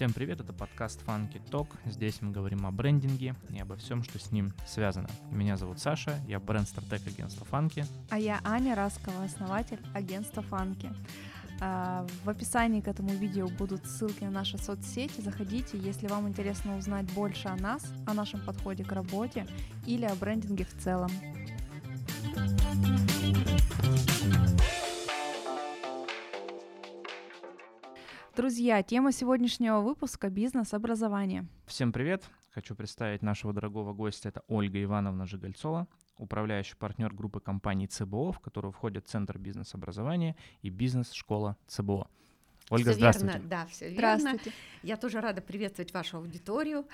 Всем привет, это подкаст Funky Talk. Здесь мы говорим о брендинге и обо всем, что с ним связано. Меня зовут Саша, я бренд-стратег агентства Funky. А я Аня Раскова, основатель агентства Funky. А, в описании к этому видео будут ссылки на наши соцсети. Заходите, если вам интересно узнать больше о нас, о нашем подходе к работе или о брендинге в целом. Друзья, тема сегодняшнего выпуска – бизнес-образование. Всем привет! Хочу представить нашего дорогого гостя. Это Ольга Ивановна Жигальцова, управляющий партнер группы компаний ЦБО, в которую входит Центр бизнес-образования и бизнес-школа ЦБО. Ольга, все здравствуйте. Верно, да, все здравствуйте. верно. Я тоже рада приветствовать вашу аудиторию.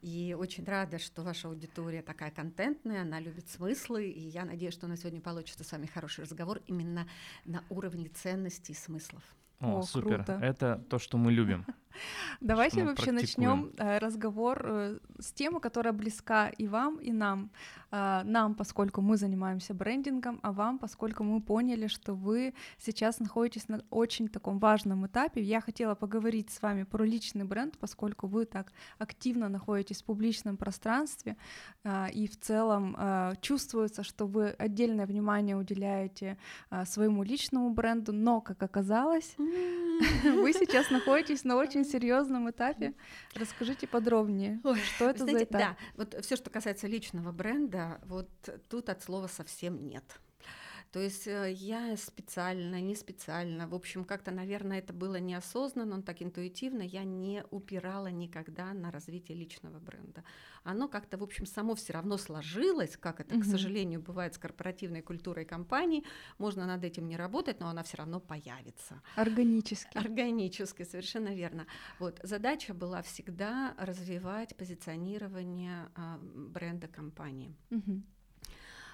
И очень рада, что ваша аудитория такая контентная, она любит смыслы. И я надеюсь, что на сегодня получится с вами хороший разговор именно на уровне ценностей и смыслов. О, О супер. Круто. Это то, что мы любим. Давайте вообще начнем э, разговор э, с темы, которая близка и вам, и нам. Э, нам, поскольку мы занимаемся брендингом, а вам, поскольку мы поняли, что вы сейчас находитесь на очень таком важном этапе. Я хотела поговорить с вами про личный бренд, поскольку вы так активно находитесь в публичном пространстве, и в целом чувствуется, что вы отдельное внимание уделяете своему личному бренду, но, как оказалось, вы сейчас находитесь на очень серьезном этапе. Расскажите подробнее, Ой, что это знаете, за этап? Да, вот все, что касается личного бренда, вот тут от слова совсем нет. То есть э, я специально, не специально, в общем, как-то, наверное, это было неосознанно, но так интуитивно, я не упирала никогда на развитие личного бренда. Оно как-то, в общем, само все равно сложилось, как это, угу. к сожалению, бывает с корпоративной культурой компаний. Можно над этим не работать, но она все равно появится. Органически. Органически, совершенно верно. Вот задача была всегда развивать позиционирование э, бренда компании. Угу.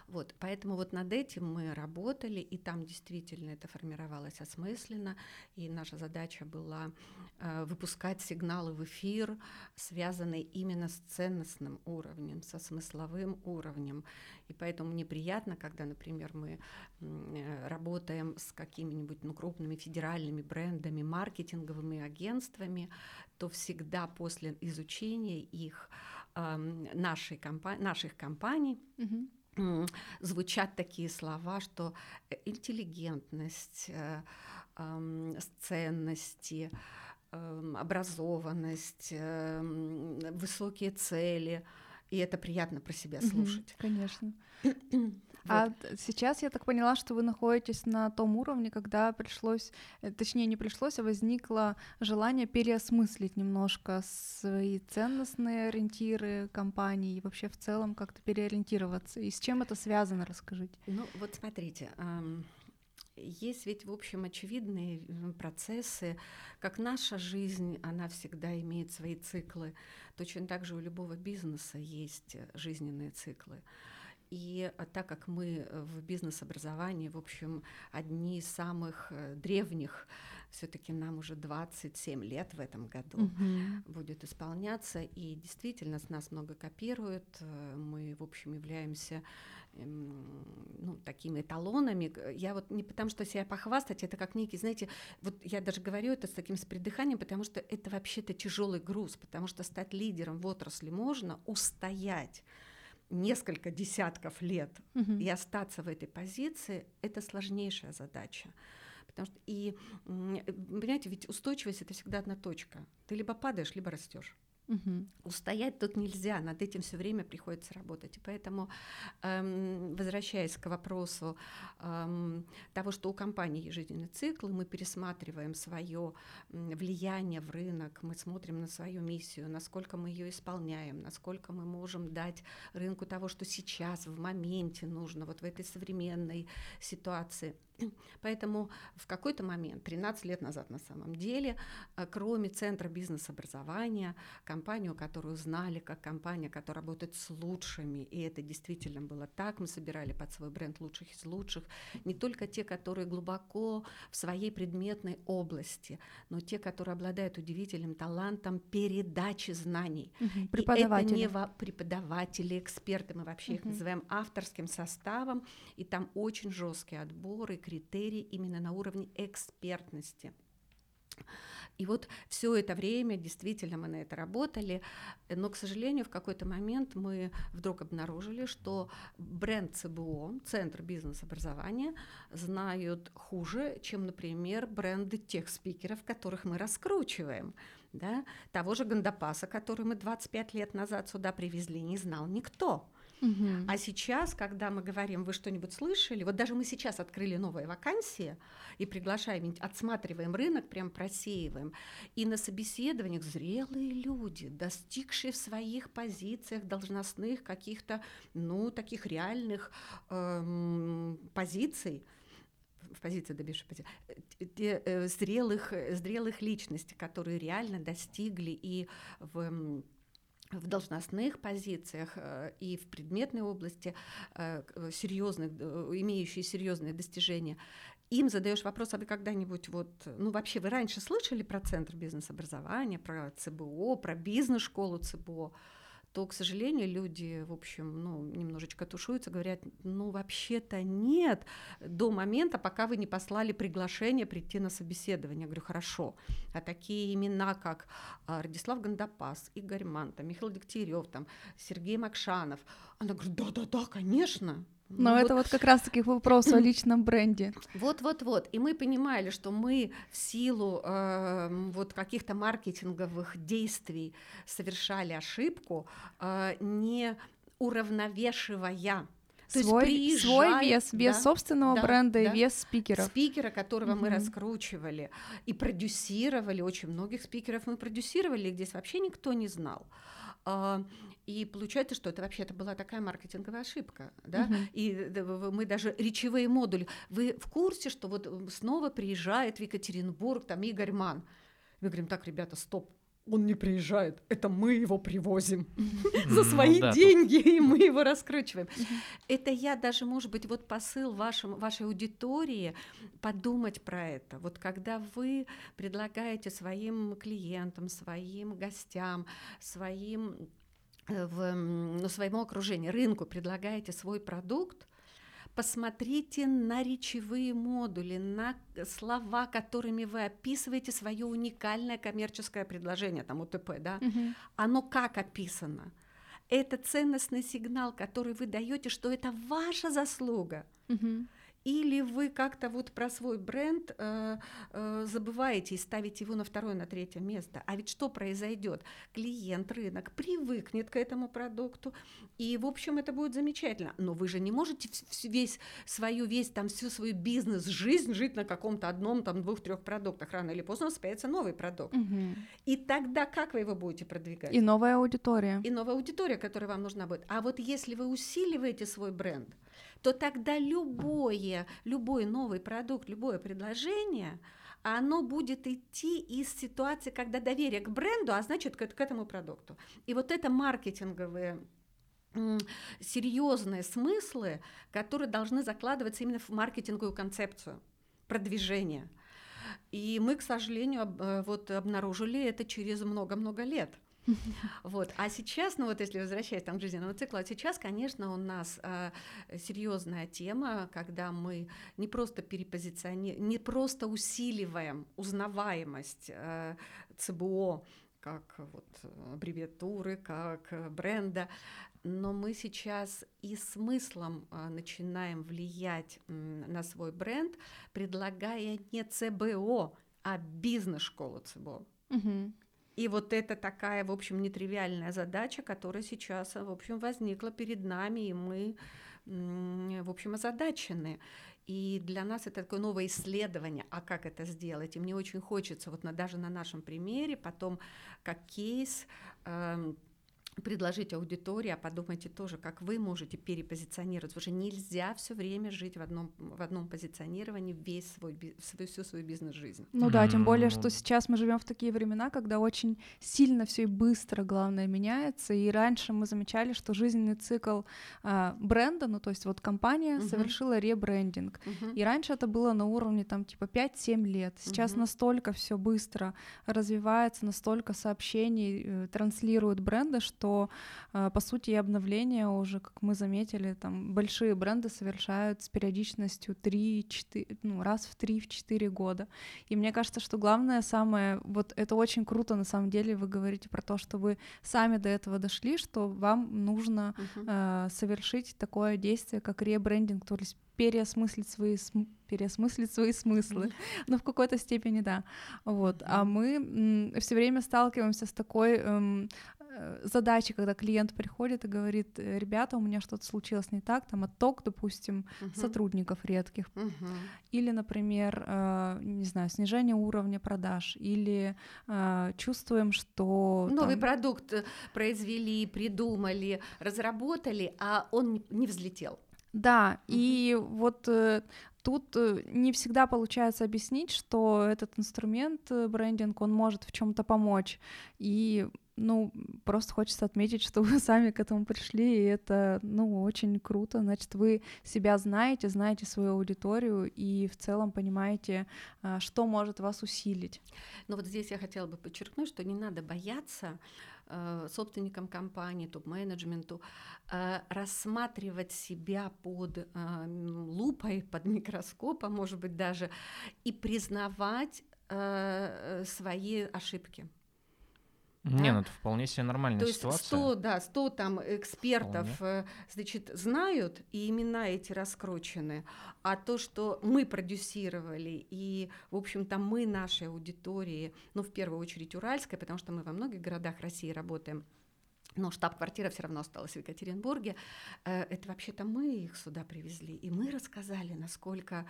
Вот, поэтому вот над этим мы работали, и там действительно это формировалось осмысленно, и наша задача была э, выпускать сигналы в эфир, связанные именно с ценностным уровнем, со смысловым уровнем. И поэтому мне приятно, когда, например, мы э, работаем с какими-нибудь ну, крупными федеральными брендами, маркетинговыми агентствами, то всегда после изучения их э, нашей компа- наших компаний, угу звучат такие слова, что э, интеллигентность, э, ценности, эм, образованность, эм, высокие цели, и это приятно про себя слушать. Конечно. А сейчас я так поняла, что вы находитесь на том уровне, когда пришлось, э, точнее не пришлось, а возникло желание переосмыслить немножко свои ценностные ориентиры компании и вообще в целом как-то переориентироваться. И с чем это связано, расскажите. Ну вот смотрите, есть ведь, в общем, очевидные процессы, как наша жизнь, она всегда имеет свои циклы. Точно так же у любого бизнеса есть жизненные циклы. И а, так как мы э, в бизнес-образовании, в общем, одни из самых э, древних, все-таки нам уже 27 лет в этом году угу. будет исполняться, и действительно с нас много копируют, э, мы, в общем, являемся эм, ну, такими эталонами. Я вот не потому, что себя похвастать, это как некий, знаете, вот я даже говорю это с таким с придыханием, потому что это вообще-то тяжелый груз, потому что стать лидером в отрасли можно, устоять несколько десятков лет угу. и остаться в этой позиции, это сложнейшая задача. Потому что, и, понимаете, ведь устойчивость это всегда одна точка. Ты либо падаешь, либо растешь. Угу. Устоять тут нельзя, над этим все время приходится работать. И поэтому, эм, возвращаясь к вопросу эм, того, что у компании есть жизненный цикл, мы пересматриваем свое влияние в рынок, мы смотрим на свою миссию, насколько мы ее исполняем, насколько мы можем дать рынку того, что сейчас, в моменте нужно, вот в этой современной ситуации. Поэтому в какой-то момент, 13 лет назад на самом деле, э, кроме Центра бизнес-образования, компанию, которую знали как компания, которая работает с лучшими, и это действительно было так, мы собирали под свой бренд лучших из лучших, не только те, которые глубоко в своей предметной области, но те, которые обладают удивительным талантом передачи знаний. Угу. Преподаватели. И это не преподаватели, эксперты, мы вообще угу. их называем авторским составом, и там очень жесткие отборы, критерий именно на уровне экспертности. И вот все это время действительно мы на это работали, но, к сожалению, в какой-то момент мы вдруг обнаружили, что бренд ЦБО, Центр бизнес-образования, знают хуже, чем, например, бренды тех спикеров, которых мы раскручиваем. Да? Того же Гандапаса, который мы 25 лет назад сюда привезли, не знал никто. Угу. А сейчас, когда мы говорим, вы что-нибудь слышали, вот даже мы сейчас открыли новые вакансии и приглашаем, отсматриваем рынок, прям просеиваем, и на собеседованиях зрелые люди, достигшие в своих позициях должностных каких-то, ну, таких реальных эм, позиций, в позиции позиции, те, э, зрелых, зрелых личностей, которые реально достигли и в в должностных позициях э, и в предметной области э, серьезных, э, имеющие серьезные достижения, им задаешь вопрос, а вы когда-нибудь вот, ну вообще вы раньше слышали про Центр бизнес-образования, про ЦБО, про бизнес-школу ЦБО? То, к сожалению, люди, в общем, ну, немножечко тушуются, говорят, ну, вообще-то нет, до момента, пока вы не послали приглашение прийти на собеседование. Я говорю, хорошо. А такие имена, как а, Радислав Гандапас, Игорь Манта, Михаил Дегтярев, там, Сергей Макшанов, она говорит, да-да-да, конечно, но ну, это вот... вот как раз-таки вопрос о личном бренде. Вот-вот-вот. И мы понимали, что мы в силу э, вот каких-то маркетинговых действий совершали ошибку, э, не уравновешивая то свой, есть свой вес, вес да, собственного да, бренда да, и вес спикеров. Спикера, которого угу. мы раскручивали и продюсировали, очень многих спикеров мы продюсировали, здесь вообще никто не знал. И получается, что это вообще-то была такая маркетинговая ошибка, да? Угу. И мы даже речевые модули. Вы в курсе, что вот снова приезжает в Екатеринбург там Игорь Ман? Мы говорим, так, ребята, стоп, он не приезжает, это мы его привозим за свои деньги, и мы его раскручиваем. Это я даже, может быть, вот посыл вашим, вашей аудитории подумать про это. Вот когда вы предлагаете своим клиентам, своим гостям, своим в, ну, своему окружению, рынку предлагаете свой продукт, посмотрите на речевые модули, на слова, которыми вы описываете свое уникальное коммерческое предложение, там УТП, да, угу. оно как описано. Это ценностный сигнал, который вы даете, что это ваша заслуга. Угу или вы как-то вот про свой бренд э, э, забываете и ставите его на второе, на третье место. А ведь что произойдет? Клиент, рынок привыкнет к этому продукту, и, в общем, это будет замечательно. Но вы же не можете весь свою, весь там всю свою бизнес, жизнь жить на каком-то одном, там, двух-трех продуктах. Рано или поздно появится новый продукт. Угу. И тогда как вы его будете продвигать? И новая аудитория. И новая аудитория, которая вам нужна будет. А вот если вы усиливаете свой бренд, то тогда любое, любой новый продукт, любое предложение, оно будет идти из ситуации, когда доверие к бренду, а значит к, к этому продукту. И вот это маркетинговые серьезные смыслы, которые должны закладываться именно в маркетинговую концепцию продвижения. И мы, к сожалению, э, вот обнаружили это через много-много лет – вот. А сейчас, ну вот если возвращаясь там, к жизненному циклу, а сейчас, конечно, у нас э, серьезная тема, когда мы не просто перепозиционируем, не просто усиливаем узнаваемость э, ЦБО, как вот аббревиатуры, как бренда, но мы сейчас и смыслом э, начинаем влиять на свой бренд, предлагая не ЦБО, а бизнес-школу ЦБО. Угу. И вот это такая, в общем, нетривиальная задача, которая сейчас, в общем, возникла перед нами, и мы, в общем, озадачены. И для нас это такое новое исследование, а как это сделать. И мне очень хочется вот на, даже на нашем примере потом как кейс э, предложить аудитории, а подумайте тоже, как вы можете перепозиционировать. Уже нельзя все время жить в одном, в одном позиционировании весь свой, свою, всю свою бизнес-жизнь. Ну да, тем более, что сейчас мы живем в такие времена, когда очень сильно все и быстро, главное, меняется. И раньше мы замечали, что жизненный цикл а, бренда, ну то есть вот компания uh-huh. совершила ребрендинг. Uh-huh. И раньше это было на уровне там типа 5-7 лет. Сейчас uh-huh. настолько все быстро развивается, настолько сообщений э, транслируют бренды, что что, э, по сути, обновления уже, как мы заметили, там большие бренды совершают с периодичностью 3-4, ну, раз в 3-4 года. И мне кажется, что главное самое, вот это очень круто, на самом деле, вы говорите про то, что вы сами до этого дошли, что вам нужно uh-huh. э, совершить такое действие, как ребрендинг, то есть переосмыслить свои, см... переосмыслить свои смыслы. Mm-hmm. Но в какой-то степени да. Вот. Mm-hmm. А мы все время сталкиваемся с такой эм, задачи, когда клиент приходит и говорит, «Э, ребята, у меня что-то случилось не так, там отток, допустим, uh-huh. сотрудников редких, uh-huh. или, например, э, не знаю, снижение уровня продаж, или э, чувствуем, что новый там... продукт э, произвели, придумали, разработали, а он не взлетел. Да, uh-huh. и вот э, тут не всегда получается объяснить, что этот инструмент брендинг, он может в чем-то помочь. И ну, просто хочется отметить, что вы сами к этому пришли, и это, ну, очень круто. Значит, вы себя знаете, знаете свою аудиторию и в целом понимаете, а, что может вас усилить. Но вот здесь я хотела бы подчеркнуть, что не надо бояться э, собственникам компании, топ-менеджменту, э, рассматривать себя под э, лупой, под микроскопом, может быть, даже, и признавать свои ошибки. Не, ну это вполне себе нормальная То ситуация. есть 100, да, 100 там экспертов, вполне. Э, значит, знают, и имена эти раскручены, а то, что мы продюсировали, и, в общем-то, мы нашей аудитории, ну, в первую очередь уральская, потому что мы во многих городах России работаем, но штаб-квартира все равно осталась в Екатеринбурге. Э, это вообще-то мы их сюда привезли, и мы рассказали, насколько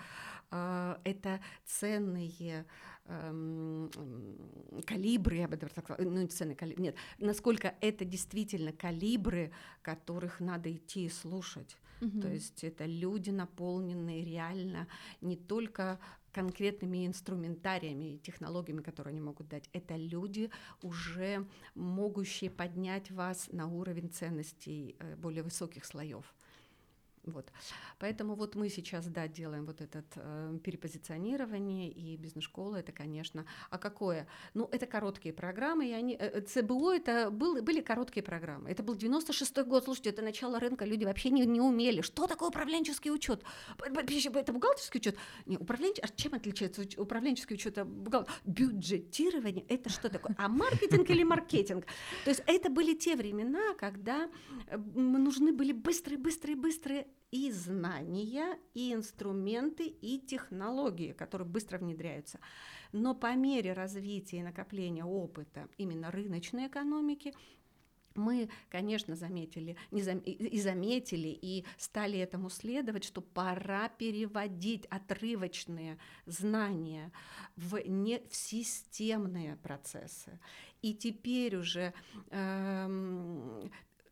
э, это ценные эм, калибры, я бы так сказала, ну не ценные калибры, нет, насколько это действительно калибры, которых надо идти и слушать. Угу. То есть это люди, наполненные реально не только конкретными инструментариями и технологиями, которые они могут дать. Это люди, уже могущие поднять вас на уровень ценностей э, более высоких слоев. Вот. Поэтому вот мы сейчас, да, делаем вот это э, перепозиционирование, и бизнес-школа это, конечно, а какое? Ну, это короткие программы, и они, э, ЦБО это был, были короткие программы. Это был 96-й год, слушайте, это начало рынка, люди вообще не, не умели. Что такое управленческий учет? Это бухгалтерский учет? Не, управленческий, а чем отличается управленческий учет от бухгалтер? Бюджетирование, это что такое? А маркетинг или маркетинг? То есть это были те времена, когда э, нужны были быстрые, быстрые, быстрые и знания, и инструменты, и технологии, которые быстро внедряются. Но по мере развития и накопления опыта именно рыночной экономики, мы, конечно, заметили и заметили, и стали этому следовать, что пора переводить отрывочные знания в, не, в системные процессы. И теперь уже э,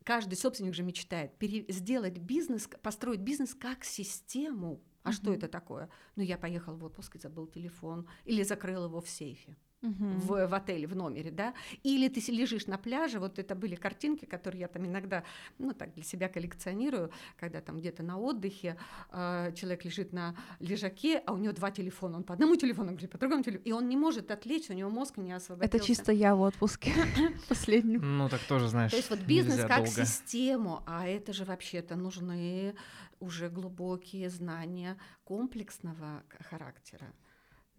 каждый собственник же мечтает пере- сделать бизнес, построить бизнес как систему. А mm-hmm. что это такое? Ну, я поехал в отпуск и забыл телефон, или закрыл его в сейфе угу. в, в отеле, в номере, да, или ты лежишь на пляже, вот это были картинки, которые я там иногда, ну так для себя коллекционирую, когда там где-то на отдыхе э, человек лежит на лежаке, а у него два телефона, он по одному телефону говорит, по другому телефону, и он не может отвлечься, у него мозг не освободился. Это чисто я в отпуске последнем. Ну так тоже, знаешь, То есть вот бизнес как систему, а это же вообще-то нужны уже глубокие знания комплексного характера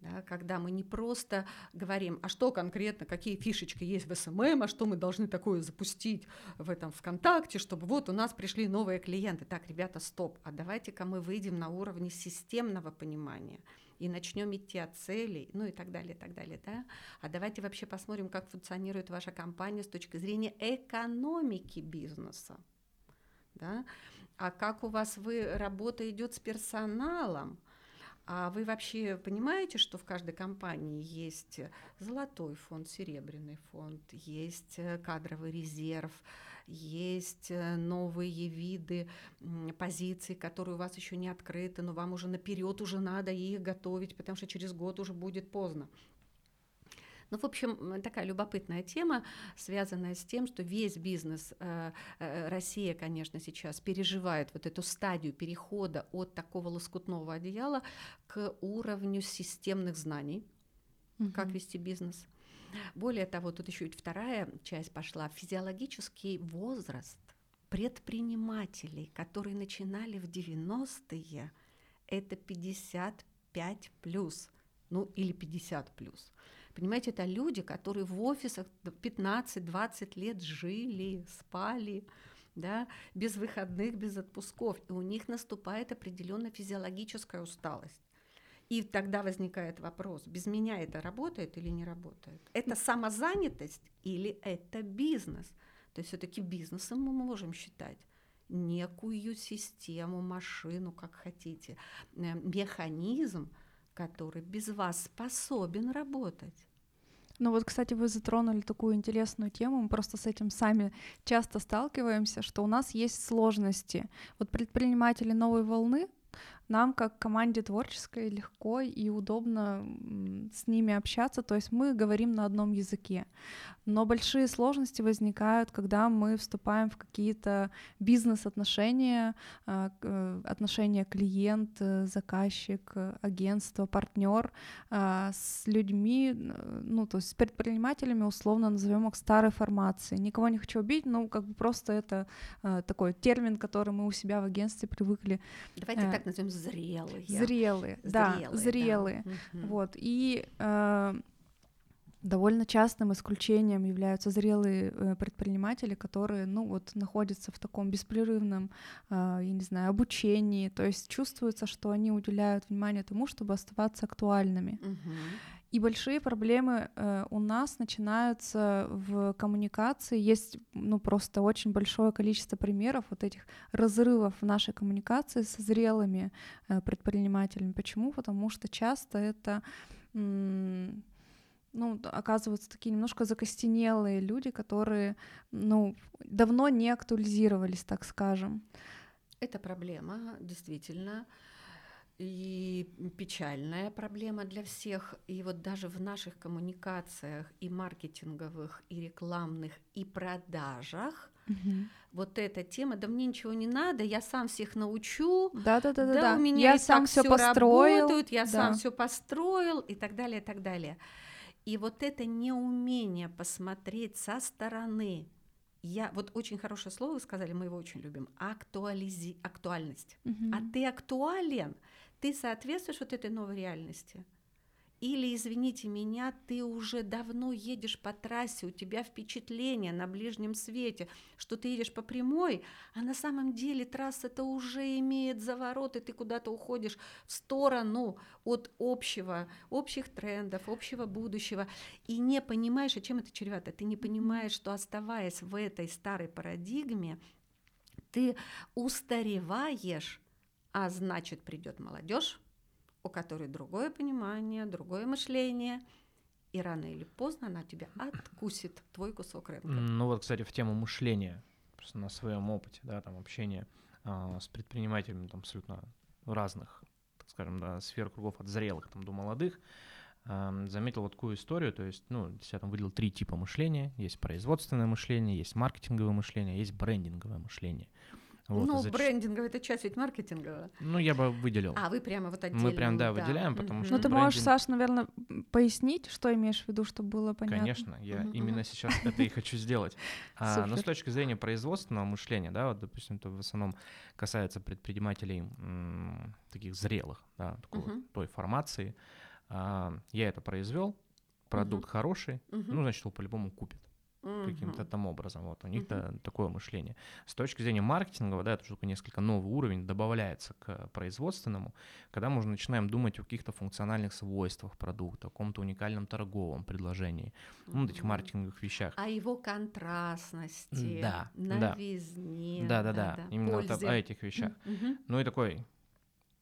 да, когда мы не просто говорим, а что конкретно, какие фишечки есть в SMM, а что мы должны такое запустить в этом ВКонтакте, чтобы вот у нас пришли новые клиенты. Так, ребята, стоп, а давайте-ка мы выйдем на уровне системного понимания и начнем идти от целей, ну и так далее, и так далее, да? А давайте вообще посмотрим, как функционирует ваша компания с точки зрения экономики бизнеса, да? А как у вас вы, работа идет с персоналом, а вы вообще понимаете, что в каждой компании есть золотой фонд, серебряный фонд, есть э, кадровый резерв, есть э, новые виды позиций, которые у вас еще не открыты, но вам уже наперед уже надо их готовить, потому что через год уже будет поздно. Ну, в общем, такая любопытная тема, связанная с тем, что весь бизнес э, э, Россия, конечно, сейчас переживает вот эту стадию перехода от такого лоскутного одеяла к уровню системных знаний, угу. как вести бизнес. Более того, тут еще и вторая часть пошла физиологический возраст предпринимателей, которые начинали в 90-е, это 55 плюс, ну или 50 плюс. Понимаете, это люди, которые в офисах 15-20 лет жили, спали, да, без выходных, без отпусков, и у них наступает определенная физиологическая усталость. И тогда возникает вопрос, без меня это работает или не работает? Это самозанятость или это бизнес? То есть все-таки бизнесом мы можем считать некую систему, машину, как хотите, э, механизм, который без вас способен работать. Ну вот, кстати, вы затронули такую интересную тему, мы просто с этим сами часто сталкиваемся, что у нас есть сложности. Вот предприниматели новой волны, нам как команде творческой легко и удобно с ними общаться, то есть мы говорим на одном языке. Но большие сложности возникают, когда мы вступаем в какие-то бизнес-отношения, а, э, отношения клиент, э, заказчик, агентство, партнер а, с людьми, ну, то есть с предпринимателями, условно назовем их старой формации. Никого не хочу убить, но как бы просто это а, такой термин, который мы у себя в агентстве привыкли. Давайте э, так назовем зрелые. Зрелые, да, зрелые. зрелые. Да. Вот, и э, довольно частым исключением являются зрелые э, предприниматели, которые, ну, вот находятся в таком беспрерывном, э, я не знаю, обучении, то есть чувствуется, что они уделяют внимание тому, чтобы оставаться актуальными. Угу. И большие проблемы э, у нас начинаются в коммуникации. Есть ну, просто очень большое количество примеров вот этих разрывов в нашей коммуникации со зрелыми э, предпринимателями. Почему? Потому что часто это ну, оказываются такие немножко закостенелые люди, которые, ну, давно не актуализировались, так скажем. Это проблема, действительно и печальная проблема для всех. И вот даже в наших коммуникациях и маркетинговых, и рекламных, и продажах угу. вот эта тема, да мне ничего не надо, я сам всех научу, да, да, да, да, да, у меня я сам все построил, работают, я да. сам все построил и так далее, и так далее. И вот это неумение посмотреть со стороны, я вот очень хорошее слово вы сказали, мы его очень любим, актуализи, актуальность. Угу. А ты актуален, ты соответствуешь вот этой новой реальности? Или, извините меня, ты уже давно едешь по трассе, у тебя впечатление на ближнем свете, что ты едешь по прямой, а на самом деле трасса-то уже имеет заворот, и ты куда-то уходишь в сторону от общего, общих трендов, общего будущего, и не понимаешь, а чем это чревато? Ты не понимаешь, что оставаясь в этой старой парадигме, ты устареваешь, а значит, придет молодежь, у которой другое понимание, другое мышление, и рано или поздно она тебя откусит, твой кусок рынка. Ну вот, кстати, в тему мышления, просто на своем опыте, да, там общения а, с предпринимателями там абсолютно разных, так скажем, да, сфер кругов от зрелых там до молодых, а, заметил вот такую историю, то есть, ну, я там выделил три типа мышления, есть производственное мышление, есть маркетинговое мышление, есть брендинговое мышление. Вот, ну, зач... брендинговая это часть ведь маркетинговая. Ну, я бы выделил. А, вы прямо вот отдельно. Мы прям, да, да. выделяем, потому mm-hmm. что... Ну, ты брендинг... можешь, Саш, наверное, пояснить, что имеешь в виду, чтобы было понятно? Конечно, я mm-hmm. именно сейчас это и хочу сделать. А, но с точки зрения производственного мышления, да, вот, допустим, это в основном касается предпринимателей м- таких зрелых, да, такой, mm-hmm. той формации. А, я это произвел, продукт mm-hmm. хороший, mm-hmm. ну, значит, его по-любому купит угу. каким-то там образом. Вот у них угу. да, такое мышление. С точки зрения маркетингового, да, это уже несколько новый уровень добавляется к производственному, когда мы уже начинаем думать о каких-то функциональных свойствах продукта, о каком-то уникальном торговом предложении, угу. ну, этих маркетинговых вещах. О его контрастности, да, новизне. Да, да, да, да. именно вот о, о этих вещах. Угу. Ну и такой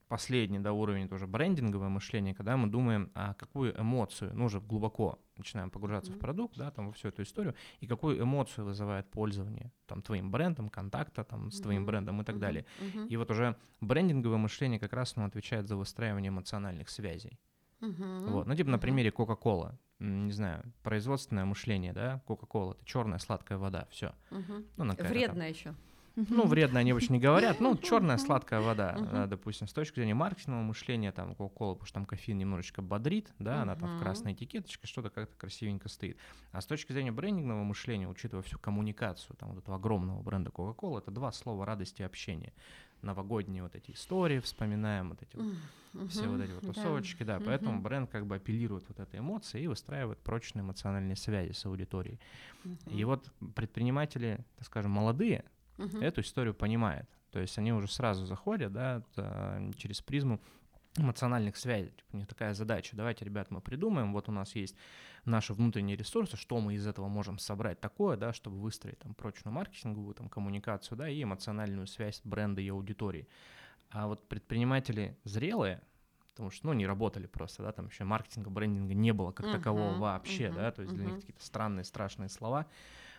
последний да, уровень тоже брендинговое мышление, когда мы думаем, а какую эмоцию, ну уже глубоко начинаем погружаться mm-hmm. в продукт, да, там во всю эту историю, и какую эмоцию вызывает пользование там твоим брендом, контакта там с mm-hmm. твоим брендом и так mm-hmm. далее. Mm-hmm. И вот уже брендинговое мышление как раз ну, отвечает за выстраивание эмоциональных связей. Uh-huh. Вот. Ну, типа, на примере Coca-Cola, не знаю, производственное мышление, да, Coca-Cola, это черная сладкая вода, все. Uh-huh. Ну, Вредная еще. Ну, вредно они очень не говорят. Ну, черная сладкая вода, допустим, с точки зрения маркетингового мышления, там, Coca-Cola, потому что там кофеин немножечко бодрит, да, она там в красной этикеточке, что-то как-то красивенько стоит. А с точки зрения брендингового мышления, учитывая всю коммуникацию там вот этого огромного бренда Coca-Cola, это два слова радости и общения. Новогодние вот эти истории вспоминаем, вот эти вот, uh-huh. все вот эти вот тусовочки, да, да. Uh-huh. поэтому бренд как бы апеллирует вот этой эмоции и выстраивает прочные эмоциональные связи с аудиторией. Uh-huh. И вот предприниматели, так скажем, молодые, угу. эту историю понимает. То есть они уже сразу заходят, да, через призму эмоциональных связей. Типа, у них такая задача. Давайте, ребят, мы придумаем. Вот у нас есть наши внутренние ресурсы, что мы из этого можем собрать такое, да, чтобы выстроить там прочную маркетинговую там, коммуникацию, да, и эмоциональную связь бренда и аудитории. А вот предприниматели зрелые, потому что, ну, не работали просто, да, там еще маркетинга, брендинга не было как uh-huh, такового вообще, uh-huh, да, то есть uh-huh. для них какие-то странные, страшные слова.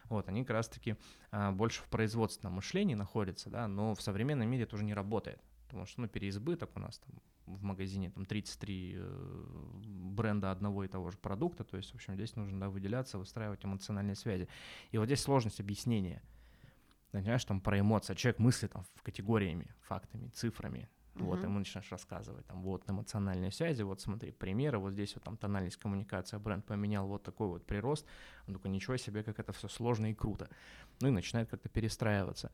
Вот, они как раз-таки а, больше в производственном мышлении находятся, да, но в современном мире это уже не работает, потому что, ну, переизбыток у нас там в магазине там 33 э, бренда одного и того же продукта, то есть, в общем, здесь нужно да, выделяться, выстраивать эмоциональные связи. И вот здесь сложность объяснения. Понимаешь, там про эмоции. Человек мыслит там категориями, фактами, цифрами. Uh-huh. Вот, ему начинаешь рассказывать, там, вот эмоциональные связи, вот смотри, примеры, вот здесь вот там тональность коммуникация, бренд поменял вот такой вот прирост, он такой, ничего себе, как это все сложно и круто. Ну и начинает как-то перестраиваться.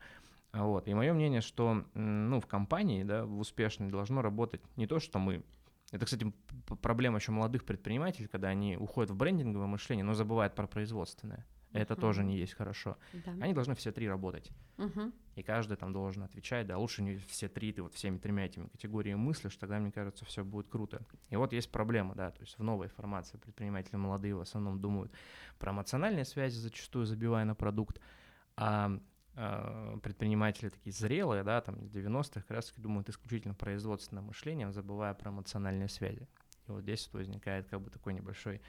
Вот, и мое мнение, что, ну, в компании, да, в успешной должно работать не то, что мы это, кстати, проблема еще молодых предпринимателей, когда они уходят в брендинговое мышление, но забывают про производственное. Это uh-huh. тоже не есть хорошо. Да. Они должны все три работать. Uh-huh. И каждый там должен отвечать, да, лучше не все три, ты вот всеми тремя этими категориями мыслишь, тогда, мне кажется, все будет круто. И вот есть проблема, да, то есть в новой формации предприниматели молодые в основном думают про эмоциональные связи, зачастую забивая на продукт, а а, предприниматели такие зрелые, да, там, 90-х, как раз таки думают исключительно производственным мышлением, забывая про эмоциональные связи. И вот здесь вот возникает как бы такой небольшой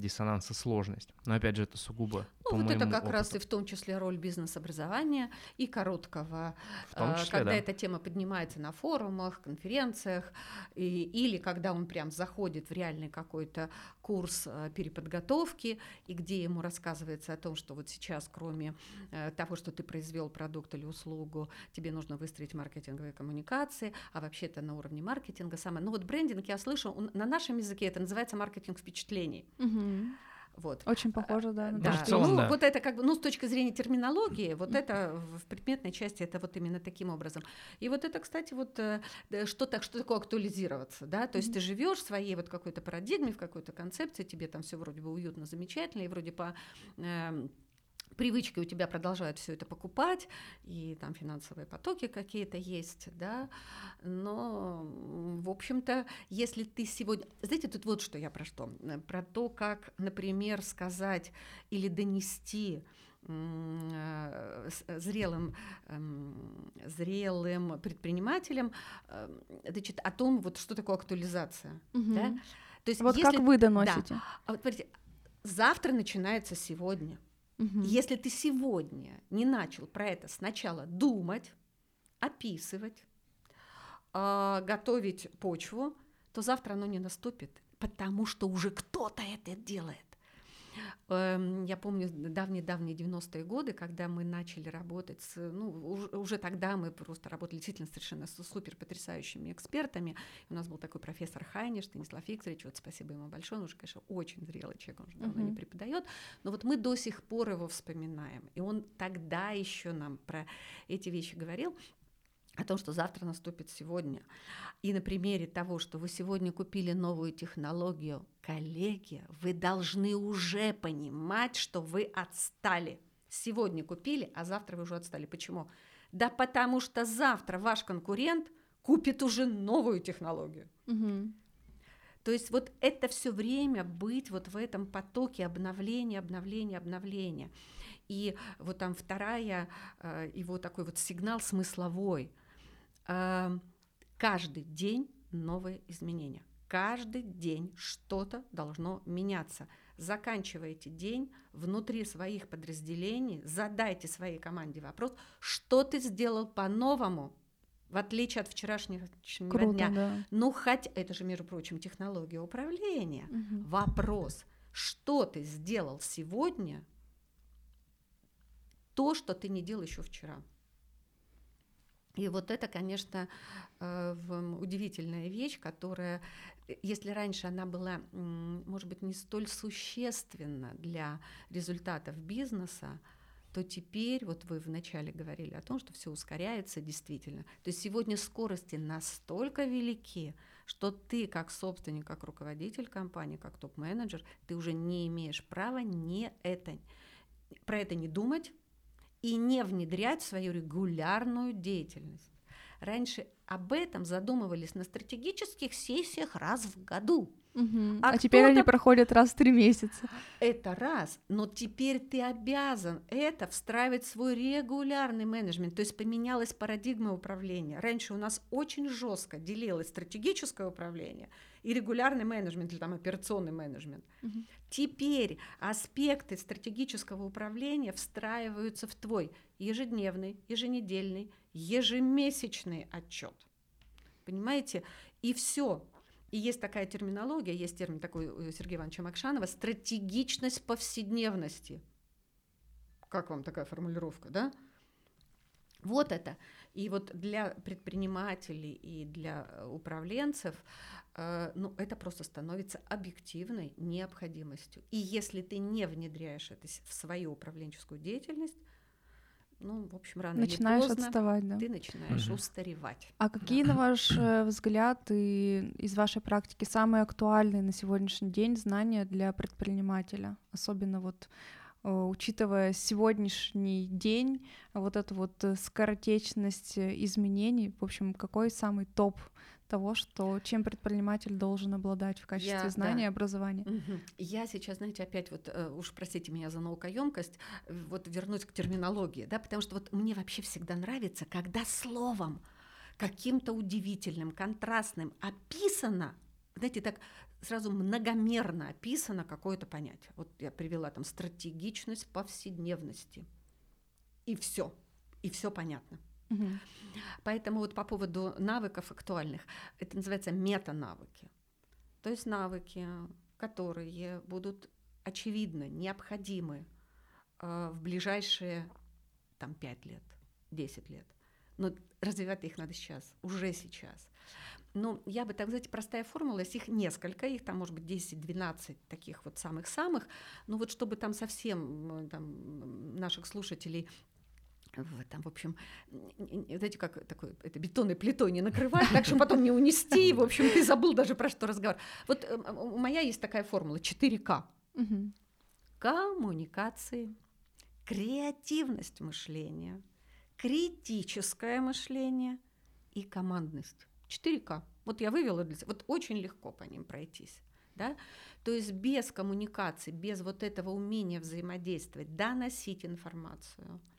диссонанс и сложность. Но опять же, это сугубо ну, по вот это как опыту. раз и в том числе роль бизнес-образования и короткого, а, числе, когда да. эта тема поднимается на форумах, конференциях, и, или когда он прям заходит в реальный какой-то курс а, переподготовки, и где ему рассказывается о том, что вот сейчас, кроме а, того, что ты произвел продукт или услугу, тебе нужно выстроить маркетинговые коммуникации, а вообще-то на уровне маркетинга самое. Ну вот брендинг, я слышу, на нашем языке это называется маркетинг впечатлений. Угу. Вот. Очень похоже, да. На да. То, ну, да. вот это как бы, ну, с точки зрения терминологии, вот это в предметной части, это вот именно таким образом. И вот это, кстати, вот э, что, так, что такое актуализироваться, да, то есть mm-hmm. ты живешь в своей вот какой-то парадигме, в какой-то концепции, тебе там все вроде бы уютно, замечательно, и вроде по э, привычки у тебя продолжают все это покупать, и там финансовые потоки какие-то есть, да, но, в общем-то, если ты сегодня... Знаете, тут вот что я про что. Про то, как, например, сказать или донести э, зрелым, эм, зрелым предпринимателям значит, о том, вот что такое актуализация. Угу. Да? То есть, вот если, как вы доносите. Да, а вот, смотрите, завтра начинается сегодня. Угу. Если ты сегодня не начал про это сначала думать, описывать, э, готовить почву, то завтра оно не наступит, потому что уже кто-то это делает. Эм, я помню давние-давние 90-е годы, когда мы начали работать с, ну, уже тогда мы просто работали действительно совершенно с супер потрясающими экспертами. У нас был такой профессор Хайниш, Станислав Викторович, вот спасибо ему большое, он уже, конечно, очень зрелый человек, он уже давно uh-huh. не преподает, но вот мы до сих пор его вспоминаем. И он тогда еще нам про эти вещи говорил о том, что завтра наступит сегодня. И на примере того, что вы сегодня купили новую технологию, коллеги, вы должны уже понимать, что вы отстали. Сегодня купили, а завтра вы уже отстали. Почему? Да потому что завтра ваш конкурент купит уже новую технологию. Угу. То есть вот это все время быть вот в этом потоке обновления, обновления, обновления. И вот там вторая, э, его такой вот сигнал смысловой – каждый день новые изменения. Каждый день что-то должно меняться. заканчивайте день внутри своих подразделений, задайте своей команде вопрос, что ты сделал по-новому, в отличие от вчерашнего Круто, дня. Да. Ну, хоть это же, между прочим, технология управления. Угу. Вопрос, что ты сделал сегодня, то, что ты не делал еще вчера. И вот это, конечно, э, удивительная вещь, которая, э, если раньше она была, может быть, не столь существенна для результатов бизнеса, то теперь, вот вы вначале говорили о том, что все ускоряется действительно. То есть сегодня скорости настолько велики, что ты как собственник, как руководитель компании, как топ-менеджер, ты уже не имеешь права не это, про это не думать, и не внедрять в свою регулярную деятельность. Раньше об этом задумывались на стратегических сессиях раз в году. Угу. А, а теперь они проходят раз в три месяца. Это раз, но теперь ты обязан это встраивать в свой регулярный менеджмент. То есть поменялась парадигма управления. Раньше у нас очень жестко делилось стратегическое управление и регулярный менеджмент или там операционный менеджмент. Угу. Теперь аспекты стратегического управления встраиваются в твой ежедневный, еженедельный, ежемесячный отчет. Понимаете? И все. И есть такая терминология, есть термин такой у Сергея Ивановича Макшанова стратегичность повседневности. Как вам такая формулировка, да? Вот это. И вот для предпринимателей и для управленцев ну, это просто становится объективной необходимостью. И если ты не внедряешь это в свою управленческую деятельность, ну, в общем, рано начинаешь или поздно отставать, да? ты начинаешь угу. устаревать. А какие, да. на ваш э, взгляд и из вашей практики самые актуальные на сегодняшний день знания для предпринимателя, особенно вот э, учитывая сегодняшний день, вот эту вот скоротечность изменений, в общем, какой самый топ того, что чем предприниматель должен обладать в качестве я, знания да. и образования. Угу. Я сейчас, знаете, опять вот э, уж простите меня за наукоемкость, вот вернусь к терминологии, да, потому что вот мне вообще всегда нравится, когда словом каким-то удивительным, контрастным описано, знаете, так сразу многомерно описано какое-то понятие. Вот я привела там стратегичность повседневности. И все. И все понятно. Поэтому вот по поводу навыков актуальных, это называется мета-навыки. То есть навыки, которые будут очевидно необходимы э, в ближайшие там, 5 лет, 10 лет. Но развивать их надо сейчас, уже сейчас. Ну, я бы так, знаете, простая формула, их несколько, их там может быть 10-12 таких вот самых-самых, ну вот чтобы там совсем там, наших слушателей вот, там, в общем, знаете, как такой, это бетонной плитой не накрывать, так, чтобы потом не унести, в общем, ты забыл даже про что разговор. Вот э, у моя есть такая формула 4К. Угу. Коммуникации, креативность мышления, критическое мышление и командность. 4К. Вот я вывела для себя, вот очень легко по ним пройтись. Да? То есть без коммуникации, без вот этого умения взаимодействовать, доносить информацию –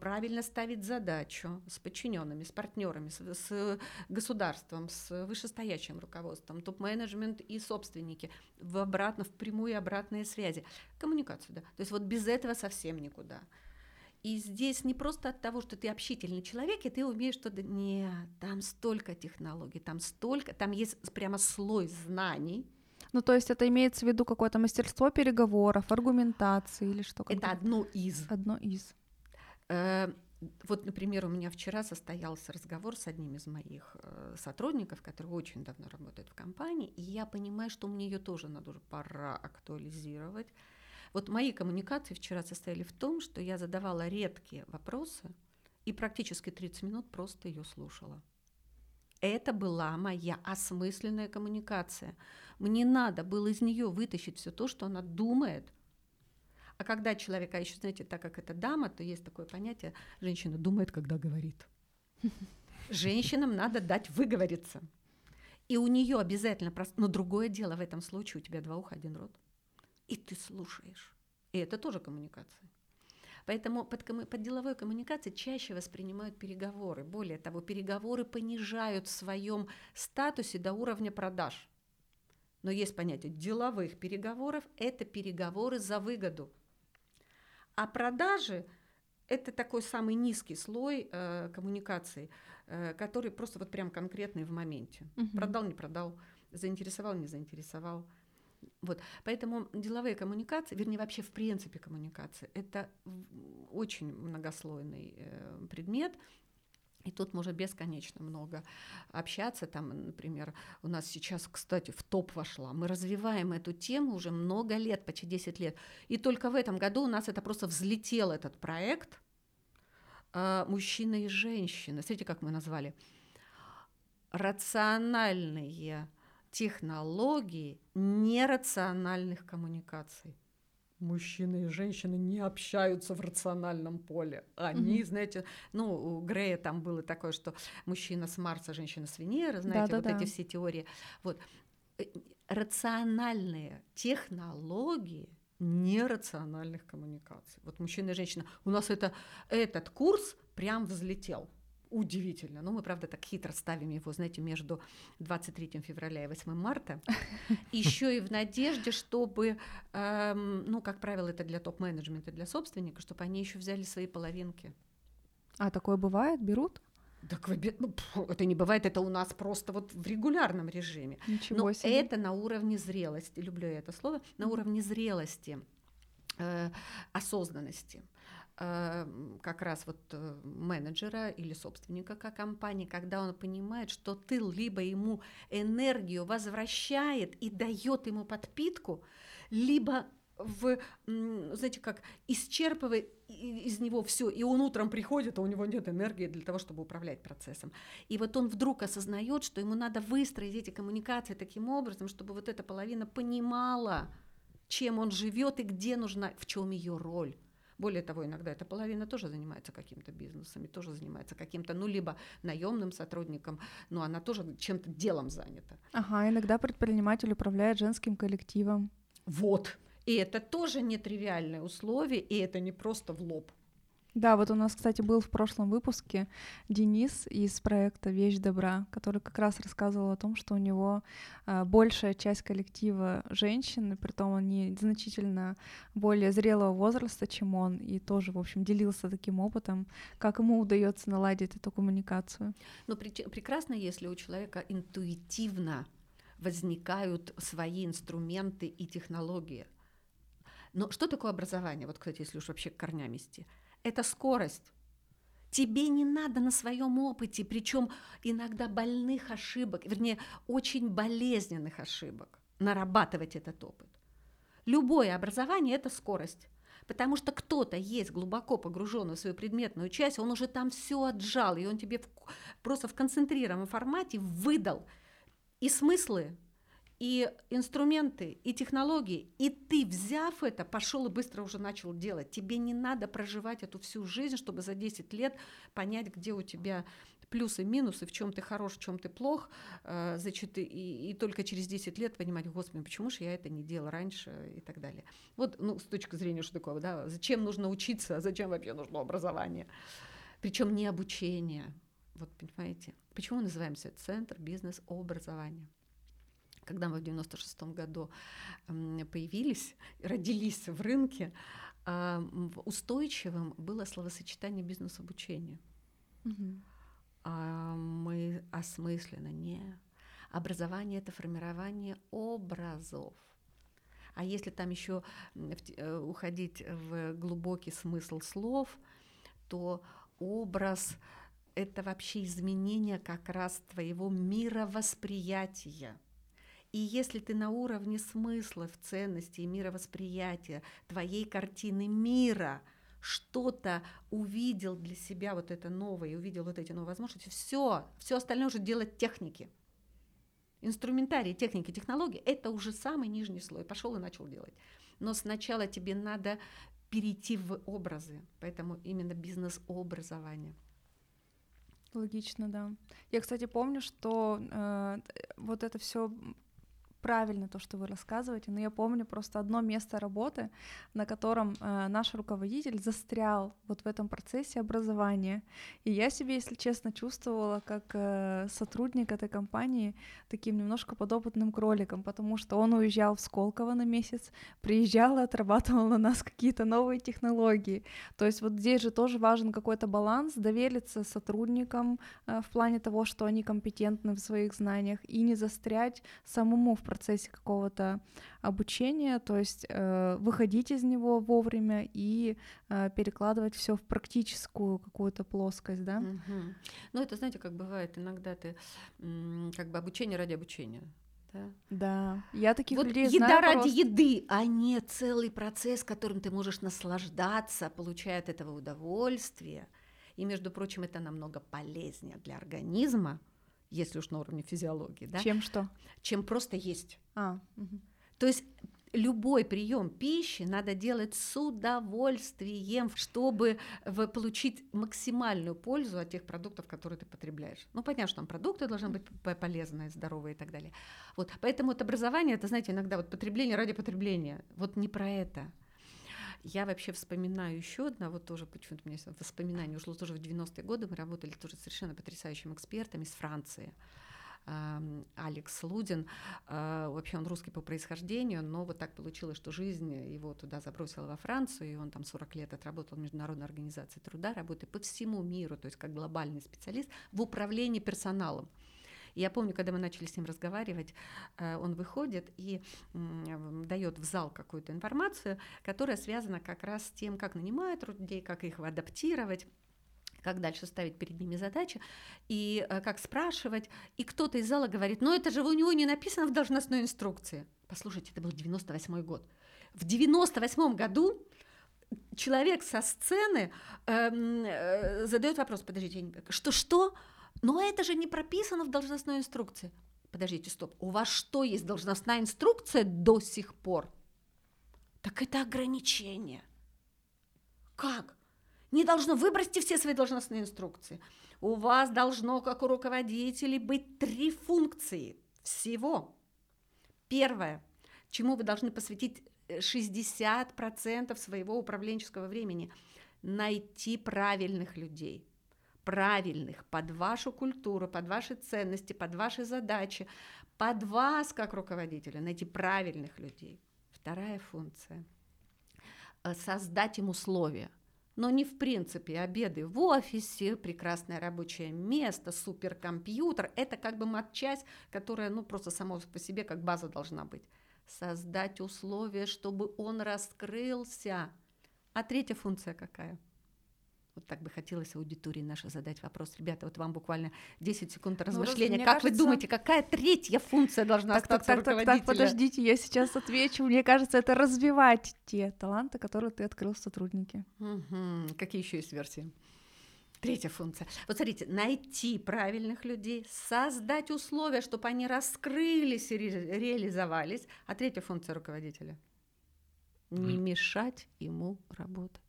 правильно ставить задачу с подчиненными, с партнерами, с, с государством, с вышестоящим руководством, топ-менеджмент и собственники, в обратно, в прямую обратные связи. Коммуникацию, да. То есть вот без этого совсем никуда. И здесь не просто от того, что ты общительный человек, и ты умеешь что-то... Нет, там столько технологий, там столько... Там есть прямо слой знаний, ну, то есть это имеется в виду какое-то мастерство переговоров, аргументации или что? Это одно из. Одно из. Э, вот, например, у меня вчера состоялся разговор с одним из моих э, сотрудников, который очень давно работает в компании, и я понимаю, что мне ее тоже надо уже пора актуализировать. Вот мои коммуникации вчера состояли в том, что я задавала редкие вопросы и практически 30 минут просто ее слушала. Это была моя осмысленная коммуникация. Мне надо было из нее вытащить все то, что она думает – а когда человека, еще знаете, так как это дама, то есть такое понятие, женщина думает, когда говорит. Женщинам надо дать выговориться. И у нее обязательно, просто, но другое дело в этом случае, у тебя два уха, один рот. И ты слушаешь. И это тоже коммуникация. Поэтому под, под деловой коммуникацией чаще воспринимают переговоры. Более того, переговоры понижают в своем статусе до уровня продаж. Но есть понятие деловых переговоров – это переговоры за выгоду. А продажи – это такой самый низкий слой э, коммуникации, э, который просто вот прям конкретный в моменте. Угу. Продал, не продал, заинтересовал, не заинтересовал. Вот. Поэтому деловые коммуникации, вернее, вообще в принципе коммуникации, это очень многослойный э, предмет, и тут можно бесконечно много общаться. Там, например, у нас сейчас, кстати, в топ вошла. Мы развиваем эту тему уже много лет, почти 10 лет. И только в этом году у нас это просто взлетел этот проект а, «Мужчина и женщина». Смотрите, как мы назвали. Рациональные технологии нерациональных коммуникаций мужчины и женщины не общаются в рациональном поле. Они, mm-hmm. знаете, ну, у Грея там было такое, что мужчина с Марса, женщина с Венеры, знаете, Да-да-да. вот эти все теории. Вот. Э, рациональные технологии нерациональных коммуникаций. Вот мужчина и женщина. У нас это, этот курс прям взлетел удивительно. Но мы, правда, так хитро ставим его, знаете, между 23 февраля и 8 марта. Еще и в надежде, чтобы, эм, ну, как правило, это для топ-менеджмента, для собственника, чтобы они еще взяли свои половинки. А такое бывает? Берут? Так вы, ну, это не бывает, это у нас просто вот в регулярном режиме. Ничего Но себе. это на уровне зрелости, люблю я это слово, на уровне зрелости, э, осознанности. Эм, как раз вот э, менеджера или собственника компании, когда он понимает, что тыл либо ему энергию возвращает и дает ему подпитку, либо в, знаете, как исчерпывает из него все, и он утром приходит, а у него нет энергии для того, чтобы управлять процессом. И вот он вдруг осознает, что ему надо выстроить эти коммуникации таким образом, чтобы вот эта половина понимала, чем он живет и где нужна, в чем ее роль. Более того, иногда эта половина тоже занимается каким-то бизнесом, и тоже занимается каким-то, ну, либо наемным сотрудником, но она тоже чем-то делом занята. Ага, иногда предприниматель управляет женским коллективом. Вот. И это тоже нетривиальное условие, и это не просто в лоб. Да, вот у нас, кстати, был в прошлом выпуске Денис из проекта «Вещь добра», который как раз рассказывал о том, что у него э, большая часть коллектива женщин, и притом они значительно более зрелого возраста, чем он, и тоже, в общем, делился таким опытом, как ему удается наладить эту коммуникацию. Но при, прекрасно, если у человека интуитивно возникают свои инструменты и технологии. Но что такое образование? Вот, кстати, если уж вообще корнями идти – это скорость. Тебе не надо на своем опыте, причем иногда больных ошибок, вернее, очень болезненных ошибок, нарабатывать этот опыт. Любое образование – это скорость. Потому что кто-то есть глубоко погруженный в свою предметную часть, он уже там все отжал, и он тебе в, просто в концентрированном формате выдал и смыслы, и инструменты, и технологии, и ты, взяв это, пошел и быстро уже начал делать. Тебе не надо проживать эту всю жизнь, чтобы за 10 лет понять, где у тебя плюсы, минусы, в чем ты хорош, в чем ты плох, э, значит, и, и только через 10 лет понимать, господи, почему же я это не делал раньше и так далее. Вот, ну, с точки зрения, что такое, да, зачем нужно учиться, а зачем вообще нужно образование? Причем не обучение. Вот, понимаете, почему мы называемся Центр бизнес-образования? Когда мы в 96 году появились, родились в рынке, а, устойчивым было словосочетание бизнес-обучение. Угу. Мы осмысленно не. Образование это формирование образов. А если там еще э, уходить в глубокий смысл слов, то образ это вообще изменение как раз твоего мировосприятия. И если ты на уровне смыслов, ценностей, мировосприятия, твоей картины мира что-то увидел для себя вот это новое, увидел вот эти новые возможности, все, все остальное уже делать техники. Инструментарий, техники, технологии – это уже самый нижний слой. Пошел и начал делать. Но сначала тебе надо перейти в образы, поэтому именно бизнес-образование. Логично, да. Я, кстати, помню, что э, вот это все правильно то, что вы рассказываете, но я помню просто одно место работы, на котором э, наш руководитель застрял вот в этом процессе образования. И я себе, если честно, чувствовала как э, сотрудник этой компании таким немножко подопытным кроликом, потому что он уезжал в Сколково на месяц, приезжал и отрабатывал на нас какие-то новые технологии. То есть вот здесь же тоже важен какой-то баланс, довериться сотрудникам э, в плане того, что они компетентны в своих знаниях, и не застрять самому в процессе какого-то обучения, то есть э, выходить из него вовремя и э, перекладывать все в практическую какую-то плоскость, да? Угу. Ну это знаете, как бывает, иногда ты как бы обучение ради обучения. Да. да, я таких вот людей еда знаю ради просто. еды, а не целый процесс, которым ты можешь наслаждаться, получая от этого удовольствие. И, между прочим, это намного полезнее для организма, если уж на уровне физиологии, да? Чем что? Чем просто есть. А, угу. То есть любой прием пищи надо делать с удовольствием, чтобы получить максимальную пользу от тех продуктов, которые ты потребляешь. Ну, понятно, что там продукты должны быть полезные, здоровые и так далее. Вот, поэтому вот образование, это, знаете, иногда вот потребление ради потребления. Вот не про это. Я вообще вспоминаю еще одно, вот тоже почему-то у меня воспоминание ушло тоже в 90-е годы, мы работали тоже с совершенно потрясающими экспертами из Франции. Алекс Лудин. А, вообще он русский по происхождению, но вот так получилось, что жизнь его туда забросила во Францию, и он там 40 лет отработал в Международной организации труда, работает по всему миру, то есть как глобальный специалист в управлении персоналом. Я помню, когда мы начали с ним разговаривать, э, он выходит и дает в зал какую-то информацию, которая связана как раз с тем, как нанимают людей, как их адаптировать как дальше ставить перед ними задачи, и э, как спрашивать. И кто-то из зала говорит, ну это же у него не написано в должностной инструкции. Послушайте, это был 98 год. В 98 году человек со сцены эм, э, задает вопрос, подождите, что-что? Но это же не прописано в должностной инструкции. Подождите, стоп, у вас что, есть должностная инструкция до сих пор? Так это ограничение. Как? Не должно, выбросьте все свои должностные инструкции. У вас должно, как у руководителей, быть три функции всего. Первое, чему вы должны посвятить 60% э, своего управленческого времени – найти правильных людей – правильных под вашу культуру, под ваши ценности, под ваши задачи, под вас как руководителя, найти правильных людей. Вторая функция – создать им условия. Но не в принципе обеды в офисе, прекрасное рабочее место, суперкомпьютер. Это как бы матчасть, которая ну, просто само по себе как база должна быть. Создать условия, чтобы он раскрылся. А третья функция какая – вот так бы хотелось аудитории нашей задать вопрос. Ребята, вот вам буквально 10 секунд размышления. Ну, как кажется... вы думаете, какая третья функция должна так, остаться так, так, так, так, подождите, я сейчас отвечу. Мне кажется, это развивать те таланты, которые ты открыл в сотруднике. Угу. Какие еще есть версии? Третья функция. Вот смотрите, найти правильных людей, создать условия, чтобы они раскрылись и ре- реализовались. А третья функция руководителя – не мешать ему работать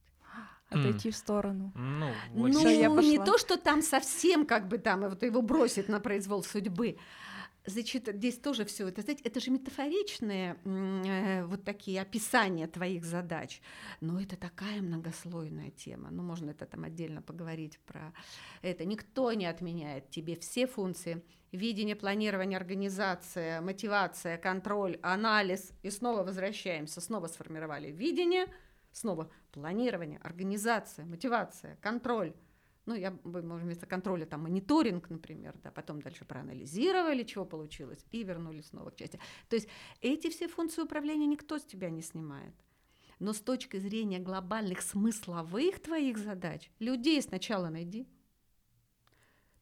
отойти mm. в сторону. Ну, вот ну я не то, что там совсем как бы там вот его бросит на произвол судьбы. Значит, здесь тоже все это, знаете, это же метафоричные э, вот такие описания твоих задач, но это такая многослойная тема, ну можно это там отдельно поговорить про это. Никто не отменяет тебе все функции видение, планирование, организация, мотивация, контроль, анализ, и снова возвращаемся, снова сформировали видение, снова планирование, организация, мотивация, контроль. Ну, я бы, может, вместо контроля там мониторинг, например, да, потом дальше проанализировали, чего получилось, и вернулись снова к части. То есть эти все функции управления никто с тебя не снимает. Но с точки зрения глобальных смысловых твоих задач, людей сначала найди.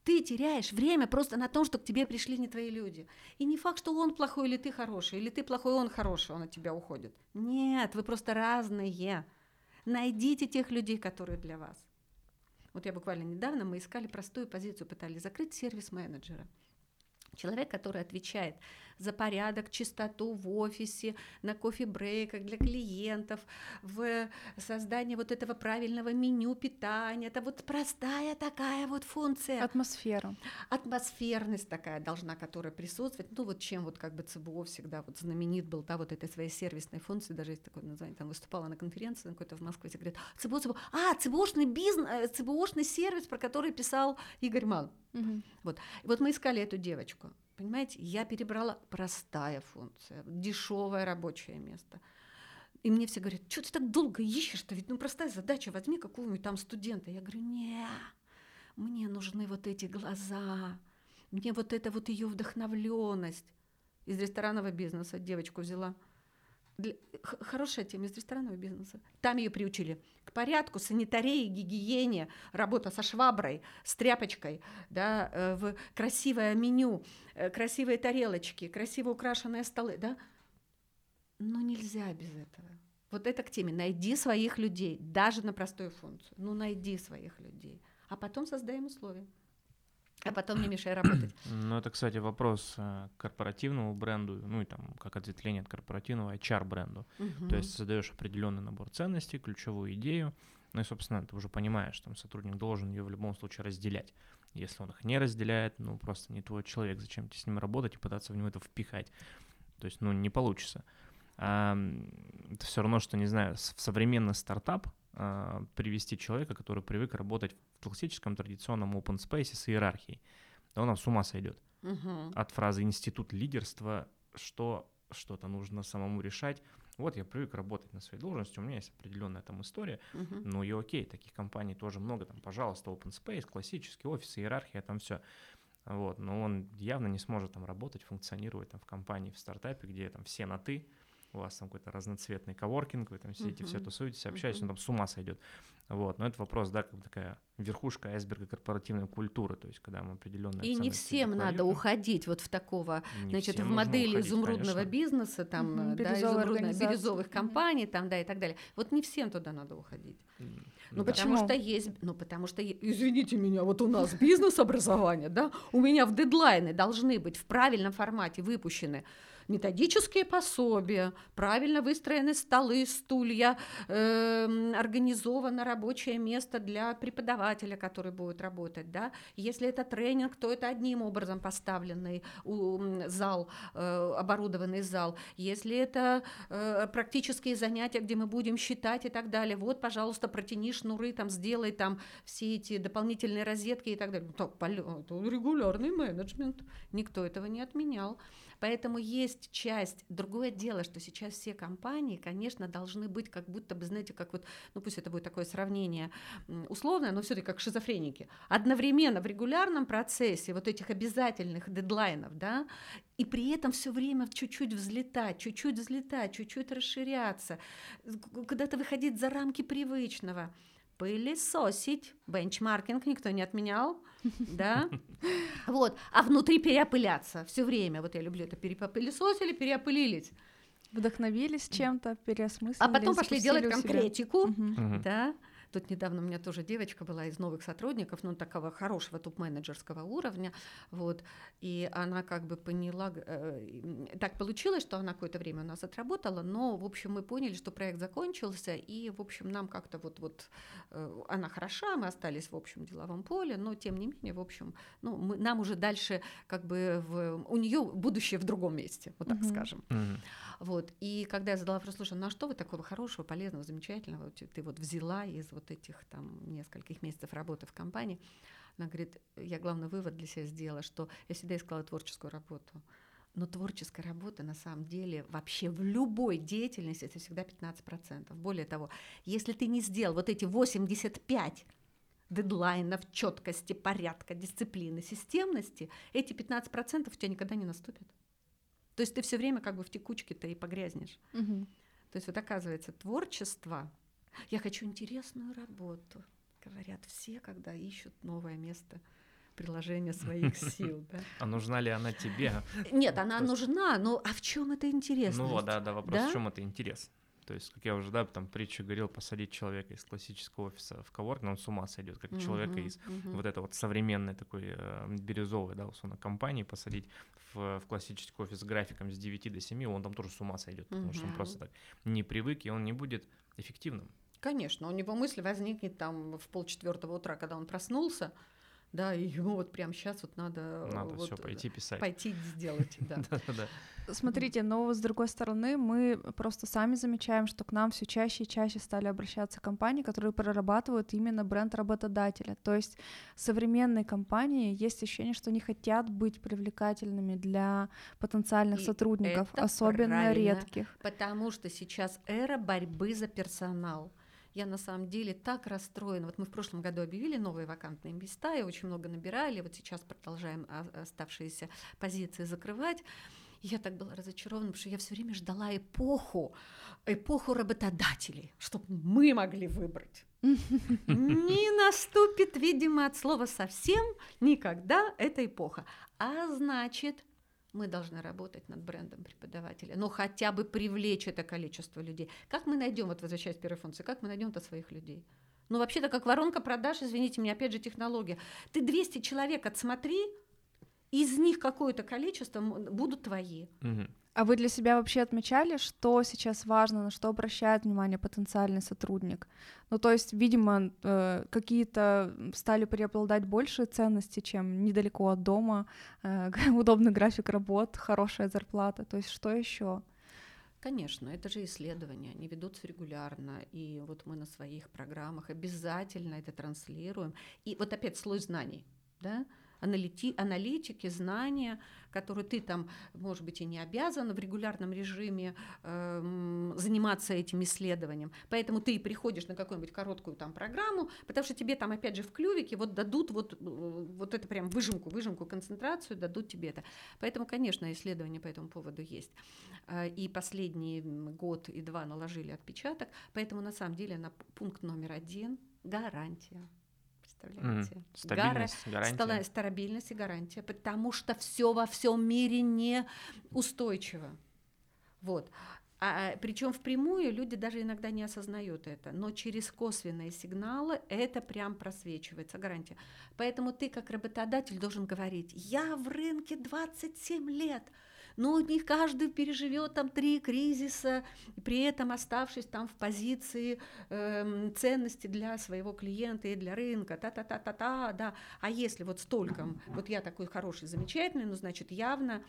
Ты теряешь время просто на том, что к тебе пришли не твои люди. И не факт, что он плохой или ты хороший, или ты плохой, он хороший, он от тебя уходит. Нет, вы просто разные. Найдите тех людей, которые для вас. Вот я буквально недавно, мы искали простую позицию, пытались закрыть сервис менеджера. Человек, который отвечает за порядок, чистоту в офисе, на кофе-брейках для клиентов, в создании вот этого правильного меню питания. Это вот простая такая вот функция. Атмосфера. Атмосферность такая должна, которая присутствует. Ну вот чем вот как бы ЦБО всегда вот знаменит был, да, вот этой своей сервисной функции, даже есть такое название, там выступала на конференции какой-то в Москве, говорит, ЦБО, ЦБО, а, ЦБОшный бизнес, э, ЦБОшный сервис, про который писал Игорь Ман. Угу. Вот. И вот мы искали эту девочку. Понимаете, я перебрала простая функция, дешевое рабочее место. И мне все говорят, что ты так долго ищешь-то? Ведь ну простая задача, возьми какого-нибудь там студента. Я говорю, не, мне нужны вот эти глаза, мне вот эта вот ее вдохновленность. Из ресторанного бизнеса девочку взяла – для, хорошая тема из ресторанного бизнеса. Там ее приучили к порядку, санитарии, гигиене, работа со шваброй, с тряпочкой, да, э, в красивое меню, э, красивые тарелочки, красиво украшенные столы, да. Но нельзя без этого. Вот это к теме. Найди своих людей, даже на простую функцию. Ну, найди своих людей. А потом создаем условия а потом не мешай работать. Ну, это, кстати, вопрос э, корпоративному бренду, ну и там как ответвление от корпоративного HR-бренду. Угу. То есть создаешь определенный набор ценностей, ключевую идею, ну и, собственно, ты уже понимаешь, там сотрудник должен ее в любом случае разделять. Если он их не разделяет, ну просто не твой человек, зачем тебе с ним работать и пытаться в него это впихать. То есть, ну, не получится. А, это все равно, что, не знаю, в современный стартап привести человека, который привык работать в классическом традиционном open space с иерархией. Да он с ума сойдет. Угу. От фразы институт лидерства, что что-то нужно самому решать. Вот я привык работать на своей должности, у меня есть определенная там история, uh ну и окей, таких компаний тоже много, там, пожалуйста, open space, классический офис, иерархия, там все. Вот, но он явно не сможет там работать, функционировать там в компании, в стартапе, где там все на ты, у вас там какой-то разноцветный коворкинг, вы там сидите, uh-huh. все тусуетесь, общаетесь, uh-huh. он там с ума сойдет. Вот, но это вопрос, да, как бы такая верхушка айсберга корпоративной культуры, то есть когда мы определенно. И не всем надо уходить вот в такого, не значит, в модели уходить, изумрудного конечно. бизнеса, там, угу, да, изумрудных бирюзовых компаний, там, да, и так далее. Вот не всем туда надо уходить. Ну, да. потому что есть, ну, потому что, извините меня, вот у нас бизнес-образование, да, у меня в дедлайны должны быть в правильном формате выпущены методические пособия, правильно выстроены столы, стулья, э, организовано рабочее место для преподавателя, который будет работать. Да? Если это тренинг, то это одним образом поставленный зал, э, оборудованный зал. Если это э, практические занятия, где мы будем считать и так далее, вот, пожалуйста, протяни шнуры, там, сделай там все эти дополнительные розетки и так далее. Так, регулярный менеджмент, никто этого не отменял. Поэтому есть часть. Другое дело, что сейчас все компании, конечно, должны быть как будто бы, знаете, как вот, ну пусть это будет такое сравнение условное, но все-таки как шизофреники. Одновременно в регулярном процессе вот этих обязательных дедлайнов, да, и при этом все время чуть-чуть взлетать, чуть-чуть взлетать, чуть-чуть расширяться, куда-то выходить за рамки привычного пылесосить. Бенчмаркинг никто не отменял, да? Вот. А внутри переопыляться все время. Вот я люблю это. Перепылесосили, переопылились. Вдохновились чем-то, переосмыслили. А потом пошли делать конкретику, да? Тут недавно у меня тоже девочка была из новых сотрудников, ну, такого хорошего топ-менеджерского уровня, вот, и она как бы поняла, э, так получилось, что она какое-то время у нас отработала, но, в общем, мы поняли, что проект закончился, и, в общем, нам как-то вот, вот э, она хороша, мы остались в общем деловом поле, но, тем не менее, в общем, ну, мы, нам уже дальше как бы в, у нее будущее в другом месте, вот так mm-hmm. скажем. Mm-hmm. Вот, и когда я задала вопрос, слушай, ну а что вы такого хорошего, полезного, замечательного ты вот взяла из вот этих там нескольких месяцев работы в компании, она говорит, я главный вывод для себя сделала, что я всегда искала творческую работу. Но творческая работа на самом деле вообще в любой деятельности это всегда 15%. Более того, если ты не сделал вот эти 85 дедлайнов, четкости, порядка, дисциплины, системности, эти 15% у тебя никогда не наступят. То есть ты все время как бы в текучке-то и погрязнешь. Угу. То есть вот оказывается творчество я хочу интересную работу, говорят все, когда ищут новое место приложения своих сил. Да? А нужна ли она тебе? Нет, она нужна, но а в чем это интересно? Ну да, да, вопрос, да? в чем это интерес? То есть, как я уже, да, там притчу говорил, посадить человека из классического офиса в коворк, но он с ума сойдет, как uh-huh, человека из uh-huh. вот этой вот современной такой э, бирюзовой, да, условно, компании посадить в, в классический офис с графиком с 9 до 7, он там тоже с ума сойдет, потому uh-huh. что он просто так не привык, и он не будет эффективным. Конечно, у него мысль возникнет там в полчетвертого утра, когда он проснулся, да, и ему вот прямо сейчас вот надо... Надо вот все пойти писать. Пойти сделать, да. Смотрите, но с другой стороны, мы просто сами замечаем, что к нам все чаще и чаще стали обращаться компании, которые прорабатывают именно бренд работодателя. То есть современные компании есть ощущение, что не хотят быть привлекательными для потенциальных и сотрудников, особенно редких. Потому что сейчас эра борьбы за персонал я на самом деле так расстроена. Вот мы в прошлом году объявили новые вакантные места, и очень много набирали, вот сейчас продолжаем оставшиеся позиции закрывать. я так была разочарована, потому что я все время ждала эпоху, эпоху работодателей, чтобы мы могли выбрать. Не наступит, видимо, от слова совсем никогда эта эпоха. А значит, мы должны работать над брендом преподавателя, но хотя бы привлечь это количество людей. Как мы найдем, вот возвращаясь к первой функции, как мы найдем-то своих людей? Ну, вообще-то, как воронка продаж, извините меня, опять же, технология. Ты 200 человек отсмотри, из них какое-то количество будут твои. Угу. А вы для себя вообще отмечали, что сейчас важно, на что обращает внимание потенциальный сотрудник? Ну, то есть, видимо, э, какие-то стали преобладать большие ценности, чем недалеко от дома, э, удобный график работ, хорошая зарплата. То есть, что еще? Конечно, это же исследования, они ведутся регулярно, и вот мы на своих программах обязательно это транслируем. И вот опять слой знаний, да, аналити, аналитики, знания, которые ты там, может быть, и не обязан в регулярном режиме э, заниматься этим исследованием. Поэтому ты приходишь на какую-нибудь короткую там программу, потому что тебе там опять же в клювике вот дадут вот, вот это прям выжимку, выжимку, концентрацию, дадут тебе это. Поэтому, конечно, исследования по этому поводу есть. Э, и последний год и два наложили отпечаток. Поэтому на самом деле на пункт номер один – гарантия представляете? Mm, стабильность, Гара... гарантия. Стабильность и гарантия, потому что все во всем мире не устойчиво. Вот. А, причем впрямую люди даже иногда не осознают это, но через косвенные сигналы это прям просвечивается, гарантия. Поэтому ты как работодатель должен говорить, я в рынке 27 лет, ну, не каждый переживет там три кризиса, при этом оставшись там в позиции э, ценности для своего клиента и для рынка, та-та-та-та-та, да. А если вот столько, вот я такой хороший, замечательный, ну, значит, явно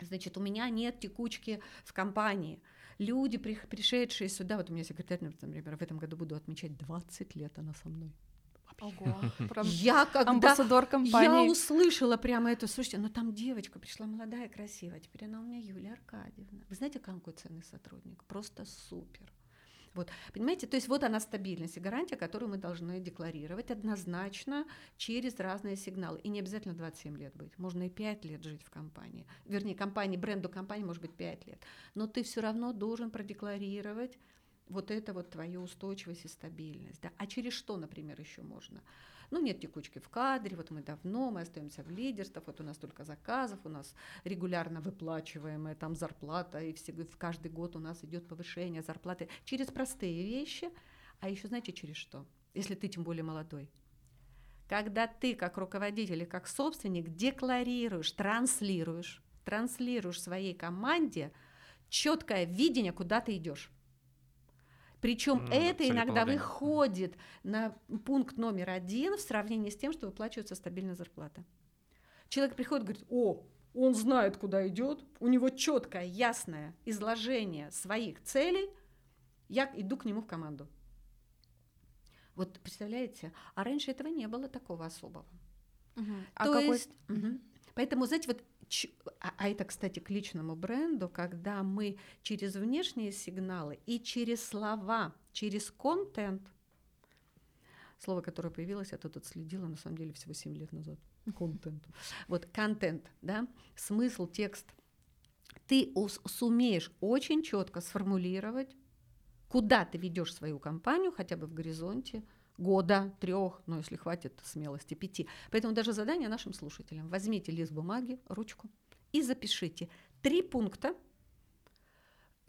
Значит, у меня нет текучки в компании. Люди, пришедшие сюда, вот у меня секретарь, например, в этом году буду отмечать 20 лет, она со мной. Ого, прям я когда амбассадор компании. Я услышала прямо это, слушайте, ну там девочка пришла молодая, красивая, теперь она у меня Юлия Аркадьевна. Вы знаете, какой ценный сотрудник? Просто супер. Вот, понимаете, то есть вот она стабильность и гарантия, которую мы должны декларировать однозначно через разные сигналы. И не обязательно 27 лет быть, можно и 5 лет жить в компании. Вернее, компании, бренду компании может быть 5 лет. Но ты все равно должен продекларировать вот это вот твою устойчивость и стабильность. Да? А через что, например, еще можно? Ну, нет текучки в кадре, вот мы давно, мы остаемся в лидерствах, вот у нас только заказов, у нас регулярно выплачиваемая там зарплата, и все, в каждый год у нас идет повышение зарплаты через простые вещи, а еще знаете, через что? Если ты тем более молодой. Когда ты как руководитель и как собственник декларируешь, транслируешь, транслируешь своей команде четкое видение, куда ты идешь. Причем ну, это иногда выходит на пункт номер один в сравнении с тем, что выплачивается стабильная зарплата. Человек приходит и говорит, о, он знает, куда идет, у него четкое, ясное изложение своих целей, я иду к нему в команду. Вот представляете, а раньше этого не было такого особого. Угу. А То какой... есть, угу. поэтому, знаете, вот а, а это, кстати, к личному бренду, когда мы через внешние сигналы и через слова, через контент, слово, которое появилось, я тут отследила, на самом деле, всего 7 лет назад, контент. Вот контент, да, смысл, текст. Ты сумеешь очень четко сформулировать, куда ты ведешь свою компанию, хотя бы в горизонте, года, трех, ну, если хватит смелости, пяти. Поэтому даже задание нашим слушателям. Возьмите лист бумаги, ручку и запишите три пункта,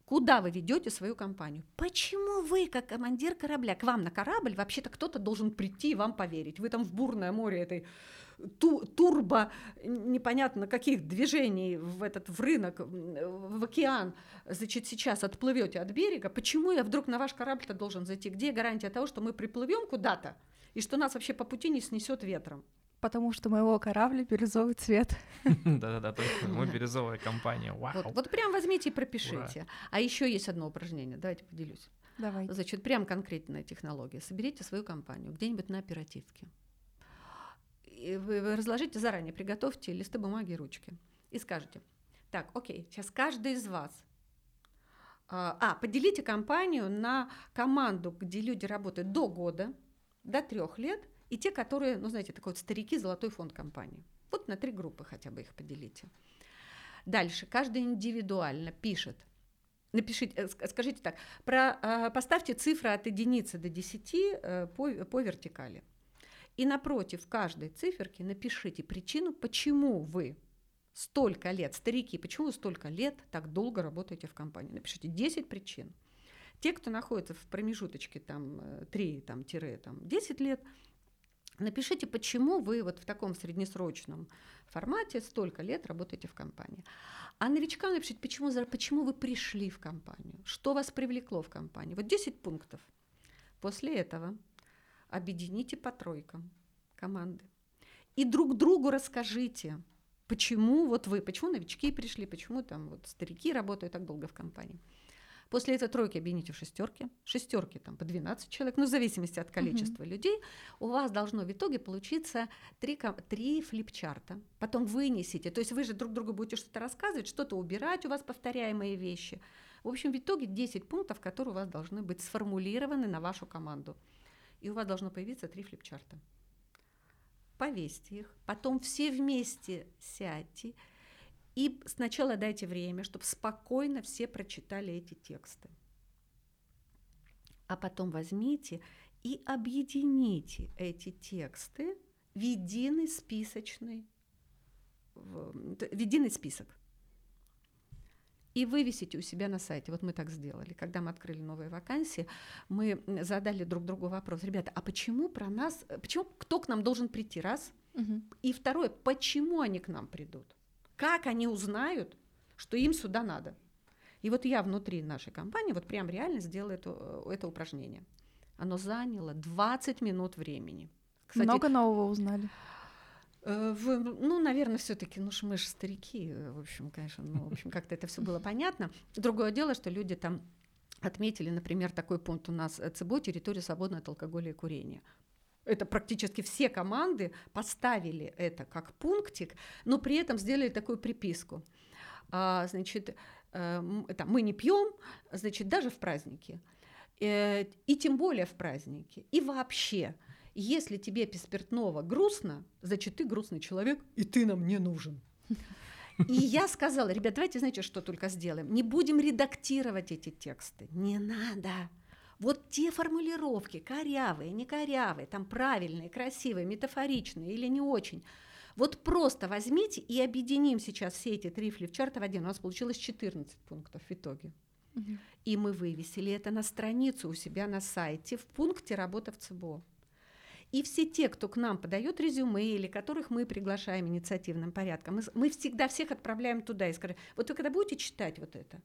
Куда вы ведете свою компанию? Почему вы, как командир корабля, к вам на корабль вообще-то кто-то должен прийти и вам поверить? Вы там в бурное море этой ту, турбо непонятно каких движений в этот в рынок, в океан, значит, сейчас отплывете от берега, почему я вдруг на ваш корабль-то должен зайти? Где гарантия того, что мы приплывем куда-то и что нас вообще по пути не снесет ветром? Потому что моего корабля бирюзовый цвет. Да-да-да, точно. Мы бирюзовая компания. Вау. Вот прям возьмите и пропишите. А еще есть одно упражнение. Давайте поделюсь. Давайте. Значит, прям конкретная технология. Соберите свою компанию где-нибудь на оперативке вы разложите заранее, приготовьте листы бумаги и ручки и скажете, так, окей, сейчас каждый из вас а, а, поделите компанию на команду, где люди работают до года, до трех лет, и те, которые, ну, знаете, такой вот старики, золотой фонд компании. Вот на три группы хотя бы их поделите. Дальше, каждый индивидуально пишет. Напишите, э, скажите так, про, а, поставьте цифры от единицы до десяти э, по, по вертикали. И напротив каждой циферки напишите причину, почему вы столько лет, старики, почему вы столько лет так долго работаете в компании. Напишите 10 причин. Те, кто находится в промежуточке там 3, э, там, тире, там, 10 лет, напишите, почему вы вот в таком среднесрочном формате столько лет работаете в компании. А новичкам напишите, почему, почему вы пришли в компанию, что вас привлекло в компанию. Вот 10 пунктов. После этого объедините по тройкам команды. И друг другу расскажите, почему вот вы, почему новички пришли, почему там вот старики работают так долго в компании. После этого тройки объедините в шестерки, шестерки там по 12 человек, ну в зависимости от количества uh-huh. людей, у вас должно в итоге получиться три, три флипчарта. Потом вынесите, то есть вы же друг другу будете что-то рассказывать, что-то убирать, у вас повторяемые вещи. В общем, в итоге 10 пунктов, которые у вас должны быть сформулированы на вашу команду и у вас должно появиться три флипчарта. Повесьте их, потом все вместе сядьте и сначала дайте время, чтобы спокойно все прочитали эти тексты. А потом возьмите и объедините эти тексты в единый списочный, в единый список и вывесите у себя на сайте. Вот мы так сделали. Когда мы открыли новые вакансии, мы задали друг другу вопрос. Ребята, а почему про нас, почему кто к нам должен прийти? Раз. Угу. И второе, почему они к нам придут? Как они узнают, что им сюда надо? И вот я внутри нашей компании вот прям реально сделала это, это упражнение. Оно заняло 20 минут времени. Кстати, Много нового узнали. Э, в, ну, наверное, все-таки, ну, мы же старики, э, в общем, конечно, ну, в общем, как-то это все было понятно. Другое дело, что люди там отметили, например, такой пункт у нас э, ЦБО территория свободная от алкоголя и курения. Это практически все команды поставили это как пунктик, но при этом сделали такую приписку. А, значит, это, мы не пьем, значит, даже в праздники. И тем более в праздники. И вообще, если тебе без спиртного грустно, значит, ты грустный человек, и ты нам не нужен. И я сказала, ребят, давайте, знаете, что только сделаем? Не будем редактировать эти тексты. Не надо. Вот те формулировки, корявые, не корявые, там правильные, красивые, метафоричные или не очень, вот просто возьмите и объединим сейчас все эти три флипчарта в один. У нас получилось 14 пунктов в итоге. Угу. И мы вывесили это на страницу у себя на сайте в пункте «Работа в ЦБО». И все те, кто к нам подает резюме или которых мы приглашаем инициативным порядком, мы, мы всегда всех отправляем туда и скажем, вот вы когда будете читать вот это,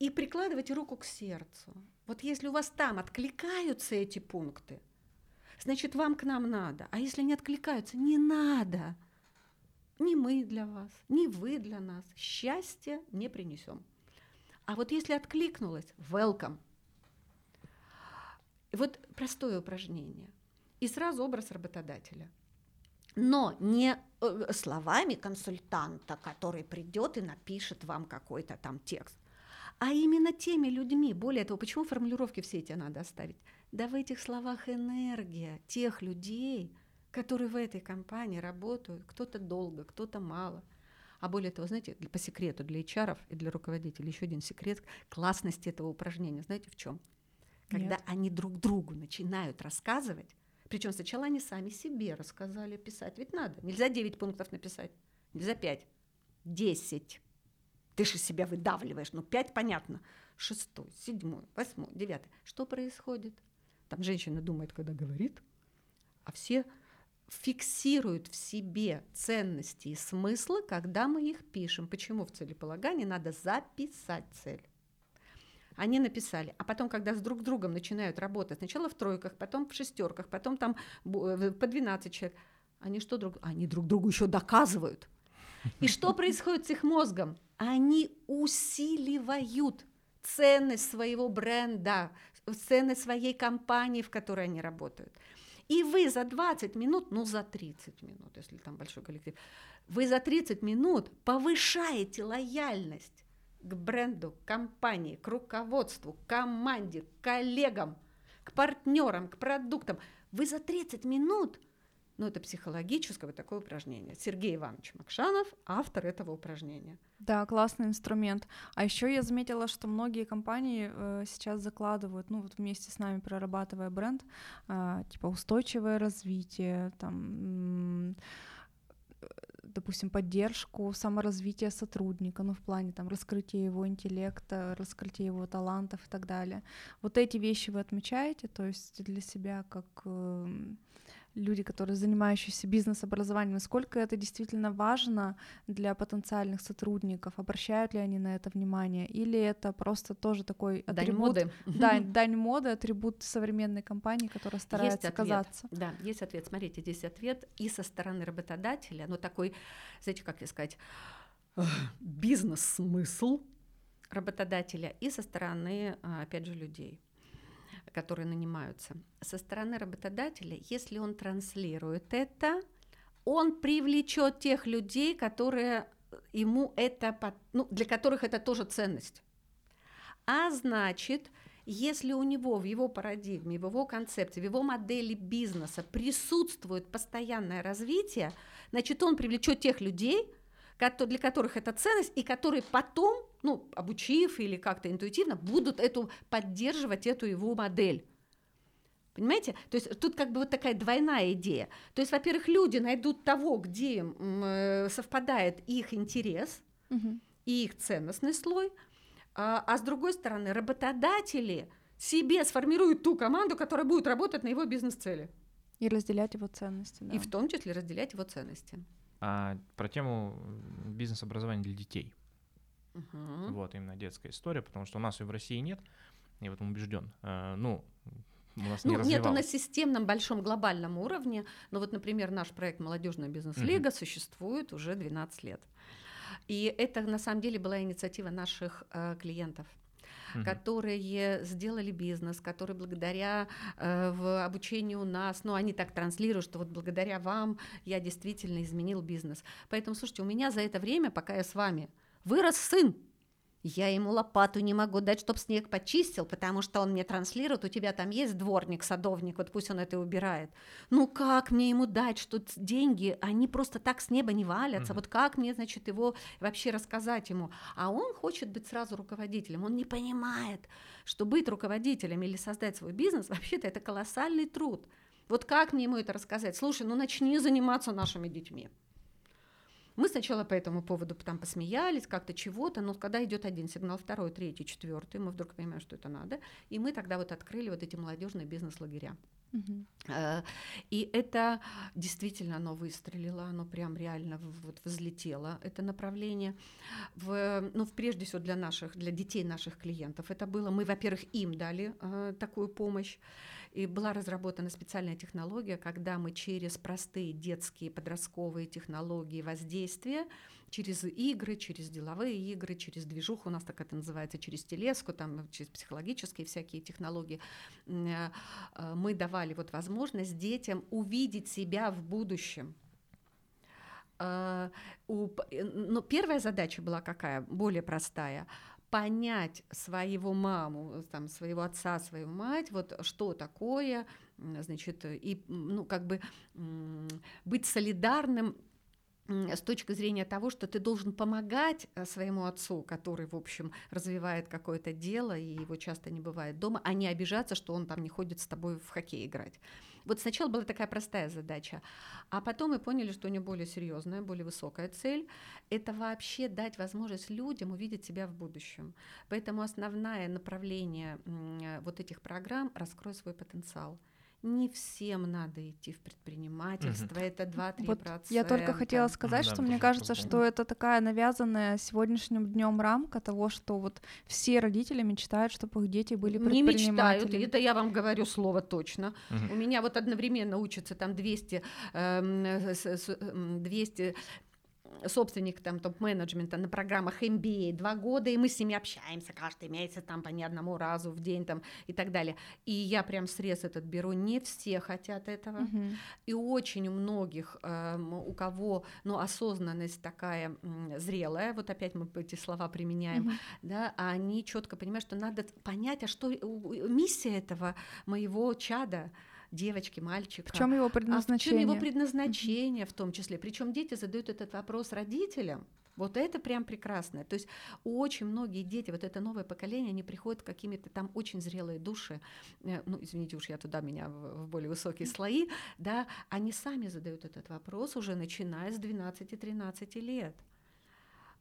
и прикладывайте руку к сердцу. Вот если у вас там откликаются эти пункты, значит, вам к нам надо. А если не откликаются, не надо. Ни мы для вас, ни вы для нас. Счастья не принесем. А вот если откликнулось, welcome. Вот простое упражнение – и сразу образ работодателя. Но не э, словами консультанта, который придет и напишет вам какой-то там текст, а именно теми людьми. Более того, почему формулировки все эти надо оставить? Да в этих словах энергия тех людей, которые в этой компании работают, кто-то долго, кто-то мало. А более того, знаете, по секрету для HR и для руководителей еще один секрет классности этого упражнения. Знаете в чем? Когда Нет. они друг другу начинают рассказывать, причем сначала они сами себе рассказали писать. Ведь надо. Нельзя 9 пунктов написать. Нельзя 5. 10. Ты же себя выдавливаешь. Ну, 5 понятно. шестой, седьмой, восьмой, девятый. Что происходит? Там женщина думает, когда говорит, а все фиксируют в себе ценности и смыслы, когда мы их пишем. Почему в целеполагании надо записать цель? Они написали, а потом, когда с друг другом начинают работать, сначала в тройках, потом в шестерках, потом там э, по 12 человек, они что друг, они друг другу еще доказывают. И что происходит с их мозгом? Они усиливают ценность своего бренда, ценность своей компании, в которой они работают. И вы за 20 минут, ну за 30 минут, если там большой коллектив, вы за 30 минут повышаете лояльность к бренду, компании, к руководству, к команде, к коллегам, к партнерам, к продуктам. Вы за 30 минут ну, это психологическое вот такое упражнение. Сергей Иванович Макшанов, автор этого упражнения. Да, классный инструмент. А еще я заметила, что многие компании э, сейчас закладывают, ну вот вместе с нами прорабатывая бренд, э, типа устойчивое развитие, там, э, допустим, поддержку саморазвития сотрудника, ну в плане там раскрытия его интеллекта, раскрытия его талантов и так далее. Вот эти вещи вы отмечаете, то есть для себя как э, люди, которые занимающиеся бизнес-образованием, насколько это действительно важно для потенциальных сотрудников, обращают ли они на это внимание, или это просто тоже такой атрибут... Дань моды. Да, дань моды, атрибут современной компании, которая старается есть казаться. Да, есть ответ. Смотрите, здесь ответ и со стороны работодателя, но такой, знаете, как я сказать, бизнес-смысл работодателя и со стороны, а, опять же, людей которые нанимаются, со стороны работодателя, если он транслирует это, он привлечет тех людей, которые ему это, ну, для которых это тоже ценность. А значит, если у него в его парадигме, в его концепции, в его модели бизнеса присутствует постоянное развитие, значит, он привлечет тех людей, для которых это ценность, и которые потом, ну, обучив или как-то интуитивно, будут эту, поддерживать эту его модель. Понимаете? То есть тут как бы вот такая двойная идея. То есть, во-первых, люди найдут того, где э, совпадает их интерес угу. и их ценностный слой, а, а с другой стороны, работодатели себе сформируют ту команду, которая будет работать на его бизнес-цели. И разделять его ценности. Да. И в том числе разделять его ценности а про тему бизнес-образования для детей. Uh-huh. Вот именно детская история, потому что у нас ее в России нет, я в этом убежден. А, ну, у нас ну, не нету на системном большом глобальном уровне, но вот, например, наш проект «Молодежная бизнес-лига» uh-huh. существует уже 12 лет. И это на самом деле была инициатива наших э, клиентов угу. которые сделали бизнес, которые благодаря э, в обучении у нас, ну, они так транслируют, что вот благодаря вам я действительно изменил бизнес. Поэтому, слушайте, у меня за это время, пока я с вами, вырос сын. Я ему лопату не могу дать, чтобы снег почистил, потому что он мне транслирует, у тебя там есть дворник, садовник, вот пусть он это убирает. Ну как мне ему дать, что деньги, они просто так с неба не валятся, mm-hmm. вот как мне, значит, его вообще рассказать ему? А он хочет быть сразу руководителем, он не понимает, что быть руководителем или создать свой бизнес, вообще-то это колоссальный труд. Вот как мне ему это рассказать? Слушай, ну начни заниматься нашими детьми. Мы сначала по этому поводу там посмеялись, как-то чего-то, но когда идет один сигнал, второй, третий, четвертый, мы вдруг понимаем, что это надо, и мы тогда вот открыли вот эти молодежные бизнес-лагеря. Uh-huh. И это действительно оно выстрелило, оно прям реально вот взлетело, это направление. В, ну, прежде всего для наших, для детей наших клиентов это было, мы, во-первых, им дали э, такую помощь, и была разработана специальная технология, когда мы через простые детские подростковые технологии воздействия, через игры, через деловые игры, через движуху, у нас так это называется, через телеску, там, через психологические всякие технологии, э, мы давали вот возможность детям увидеть себя в будущем. У, ну, первая задача была какая? Более простая понять своего маму, там, своего отца, свою мать, вот что такое, значит, и, ну, как бы быть солидарным с точки зрения того, что ты должен помогать э, своему отцу, который, в общем, развивает какое-то дело, и его часто не бывает дома, а не обижаться, что он там не ходит с тобой в хоккей играть. Вот сначала была такая простая задача, а потом мы поняли, что у нее более серьезная, более высокая цель – это вообще дать возможность людям увидеть себя в будущем. Поэтому основное направление вот этих программ – раскрой свой потенциал – не всем надо идти в предпринимательство, угу. это 2-3%. Вот я только хотела сказать, да, что мне кажется, что это такая навязанная сегодняшним днем рамка того, что вот все родители мечтают, чтобы их дети были предприниматели. Не мечтают, это я вам говорю слово точно. Угу. У меня вот одновременно учатся там 200, э, 200 собственник там топ-менеджмента на программах MBA два года, и мы с ними общаемся каждый месяц там по ни одному разу в день там и так далее. И я прям срез этот беру, не все хотят этого, угу. и очень у многих, э, у кого, ну, осознанность такая зрелая, вот опять мы эти слова применяем, угу. да, а они четко понимают, что надо понять, а что миссия этого моего чада, девочки, мальчика. В чем его предназначение? А в чем его предназначение в том числе. Причем дети задают этот вопрос родителям. Вот это прям прекрасно. То есть очень многие дети, вот это новое поколение, они приходят какими-то там очень зрелые души, э, ну, извините уж, я туда меня в более высокие слои, да, они сами задают этот вопрос уже начиная с 12-13 лет.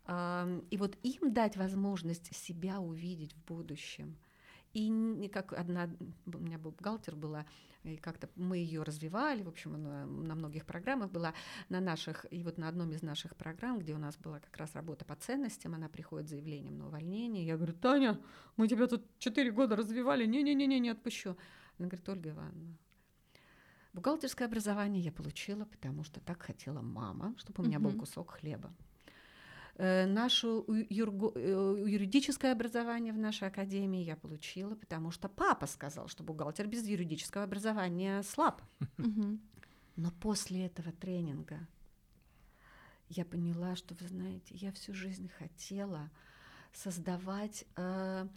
И вот им дать возможность себя увидеть в будущем. И как одна, у меня был бухгалтер была, и как-то мы ее развивали, в общем, она на многих программах была, на наших, и вот на одном из наших программ, где у нас была как раз работа по ценностям, она приходит с заявлением на увольнение, я говорю, Таня, мы тебя тут четыре года развивали, не-не-не, не отпущу. Она говорит, Ольга Ивановна, бухгалтерское образование я получила, потому что так хотела мама, чтобы у меня был кусок хлеба. Э, наше э, юридическое образование в нашей академии я получила, потому что папа сказал, что бухгалтер без юридического образования слаб. Но после этого тренинга я поняла, что, вы знаете, я всю жизнь хотела создавать э,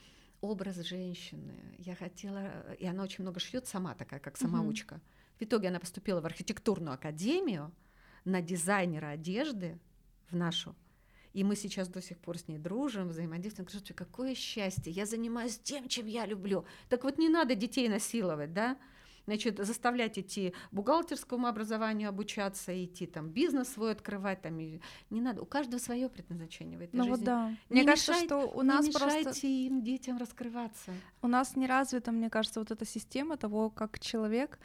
образ женщины. Я хотела, и она очень много шьет сама такая, как самоучка. В итоге она поступила в архитектурную академию на дизайнера одежды в нашу и мы сейчас до сих пор с ней дружим, взаимодействуем. Слушайте, какое счастье, я занимаюсь тем, чем я люблю. Так вот не надо детей насиловать, да? значит, заставлять идти бухгалтерскому образованию обучаться, идти там бизнес свой открывать, там и не надо. У каждого свое предназначение в этой ну жизни. Вот да. Не мне кажется, что у нас не мешайте просто им детям раскрываться. У нас не развита, мне кажется, вот эта система того, как человек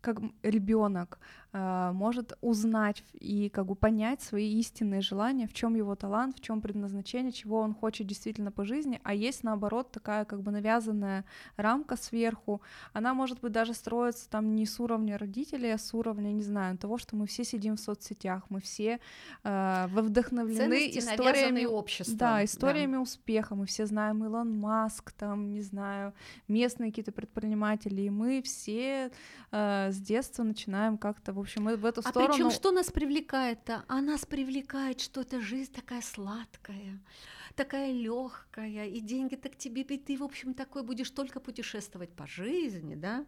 как ребенок может узнать и как бы понять свои истинные желания, в чем его талант, в чем предназначение, чего он хочет действительно по жизни, а есть наоборот такая как бы навязанная рамка сверху, она может быть даже строится там не с уровня родителей, а с уровня, не знаю, того, что мы все сидим в соцсетях, мы все э, вдохновлены Ценности, историями общества. Да, историями да. успеха, мы все знаем Илон Маск, там, не знаю, местные какие-то предприниматели, и мы все э, с детства начинаем как-то, в общем, в эту сторону. А причем что нас привлекает-то? А нас привлекает, что эта жизнь такая сладкая, такая легкая, и деньги так тебе, и ты, в общем, такой будешь только путешествовать по жизни, да?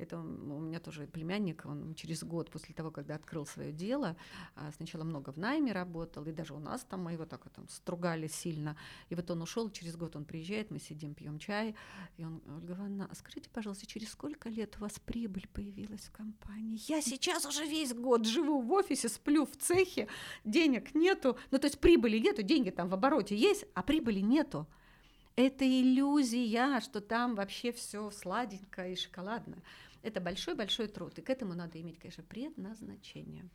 Это у меня тоже племянник, он через год после того, когда открыл свое дело, а, сначала много в найме работал, и даже у нас там мы его так там стругали сильно. И вот он ушел, через год он приезжает, мы сидим, пьем чай, и он, Ольга Ивановна, а скажите, пожалуйста, через сколько лет у вас прибыль появилась в компании? Я сейчас уже весь год живу в офисе, сплю в цехе, денег нету, ну то есть прибыли нету, деньги там в обороте есть, а прибыли нету. Это иллюзия, что там вообще все сладенько и шоколадно. Это большой-большой труд, и к этому надо иметь, конечно, предназначение.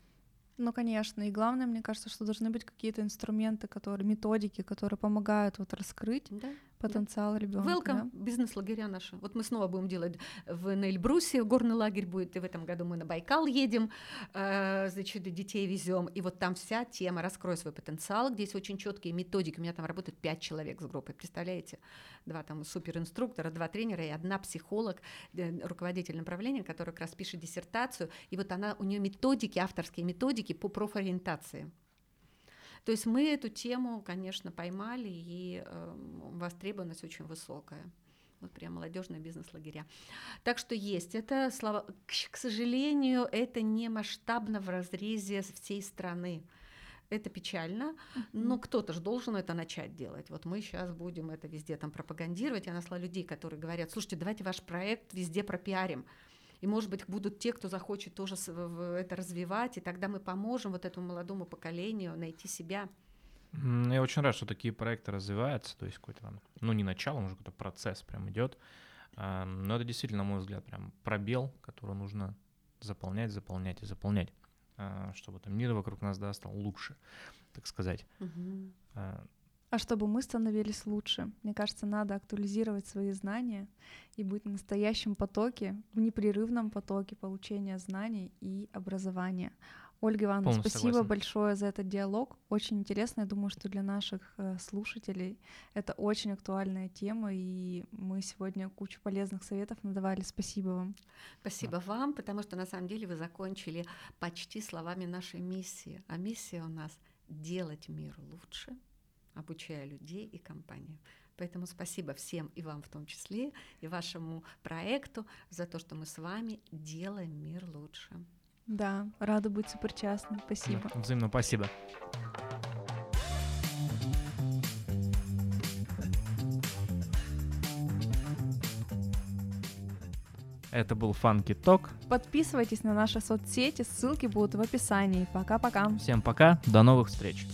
Ну, конечно. И главное, мне кажется, что должны быть какие-то инструменты, которые, методики, которые помогают вот раскрыть да потенциал да. ребенка. Welcome, да? бизнес-лагеря наши. Вот мы снова будем делать в Нельбрусе, горный лагерь будет, и в этом году мы на Байкал едем, э, значит, детей везем, и вот там вся тема «Раскрой свой потенциал», где есть очень четкие методики. У меня там работают пять человек с группой, представляете? Два там суперинструктора, два тренера и одна психолог, э, руководитель направления, которая как раз пишет диссертацию, и вот она, у нее методики, авторские методики по профориентации. То есть мы эту тему, конечно, поймали, и э, востребованность очень высокая. Вот прям молодежные бизнес-лагеря. Так что есть. Это, слава, к, к сожалению, это не масштабно в разрезе всей страны. это печально, но кто-то же должен это начать делать. Вот мы сейчас будем это везде там пропагандировать. Я нашла людей, которые говорят, слушайте, давайте ваш проект везде пропиарим. И, может быть, будут те, кто захочет тоже это развивать, и тогда мы поможем вот этому молодому поколению найти себя. Я очень рад, что такие проекты развиваются, то есть какой-то, ну, не начало, уже какой-то процесс прям идет. А, но это действительно, на мой взгляд, прям пробел, который нужно заполнять, заполнять и заполнять, а, чтобы там мир вокруг нас да, стал лучше, так сказать. Угу. А чтобы мы становились лучше, мне кажется, надо актуализировать свои знания и быть в настоящем потоке, в непрерывном потоке получения знаний и образования. Ольга Ивановна, Полностью спасибо согласен. большое за этот диалог. Очень интересно. Я думаю, что для наших э, слушателей это очень актуальная тема, и мы сегодня кучу полезных советов надавали. Спасибо вам. Спасибо да. вам, потому что на самом деле вы закончили почти словами нашей миссии. А миссия у нас делать мир лучше, обучая людей и компании. Поэтому спасибо всем и вам в том числе, и вашему проекту за то, что мы с вами делаем мир лучше. Да, рада быть сопричастной. Спасибо. Да, взаимно спасибо. Это был Фанки Ток. Подписывайтесь на наши соцсети, ссылки будут в описании. Пока-пока. Всем пока, до новых встреч.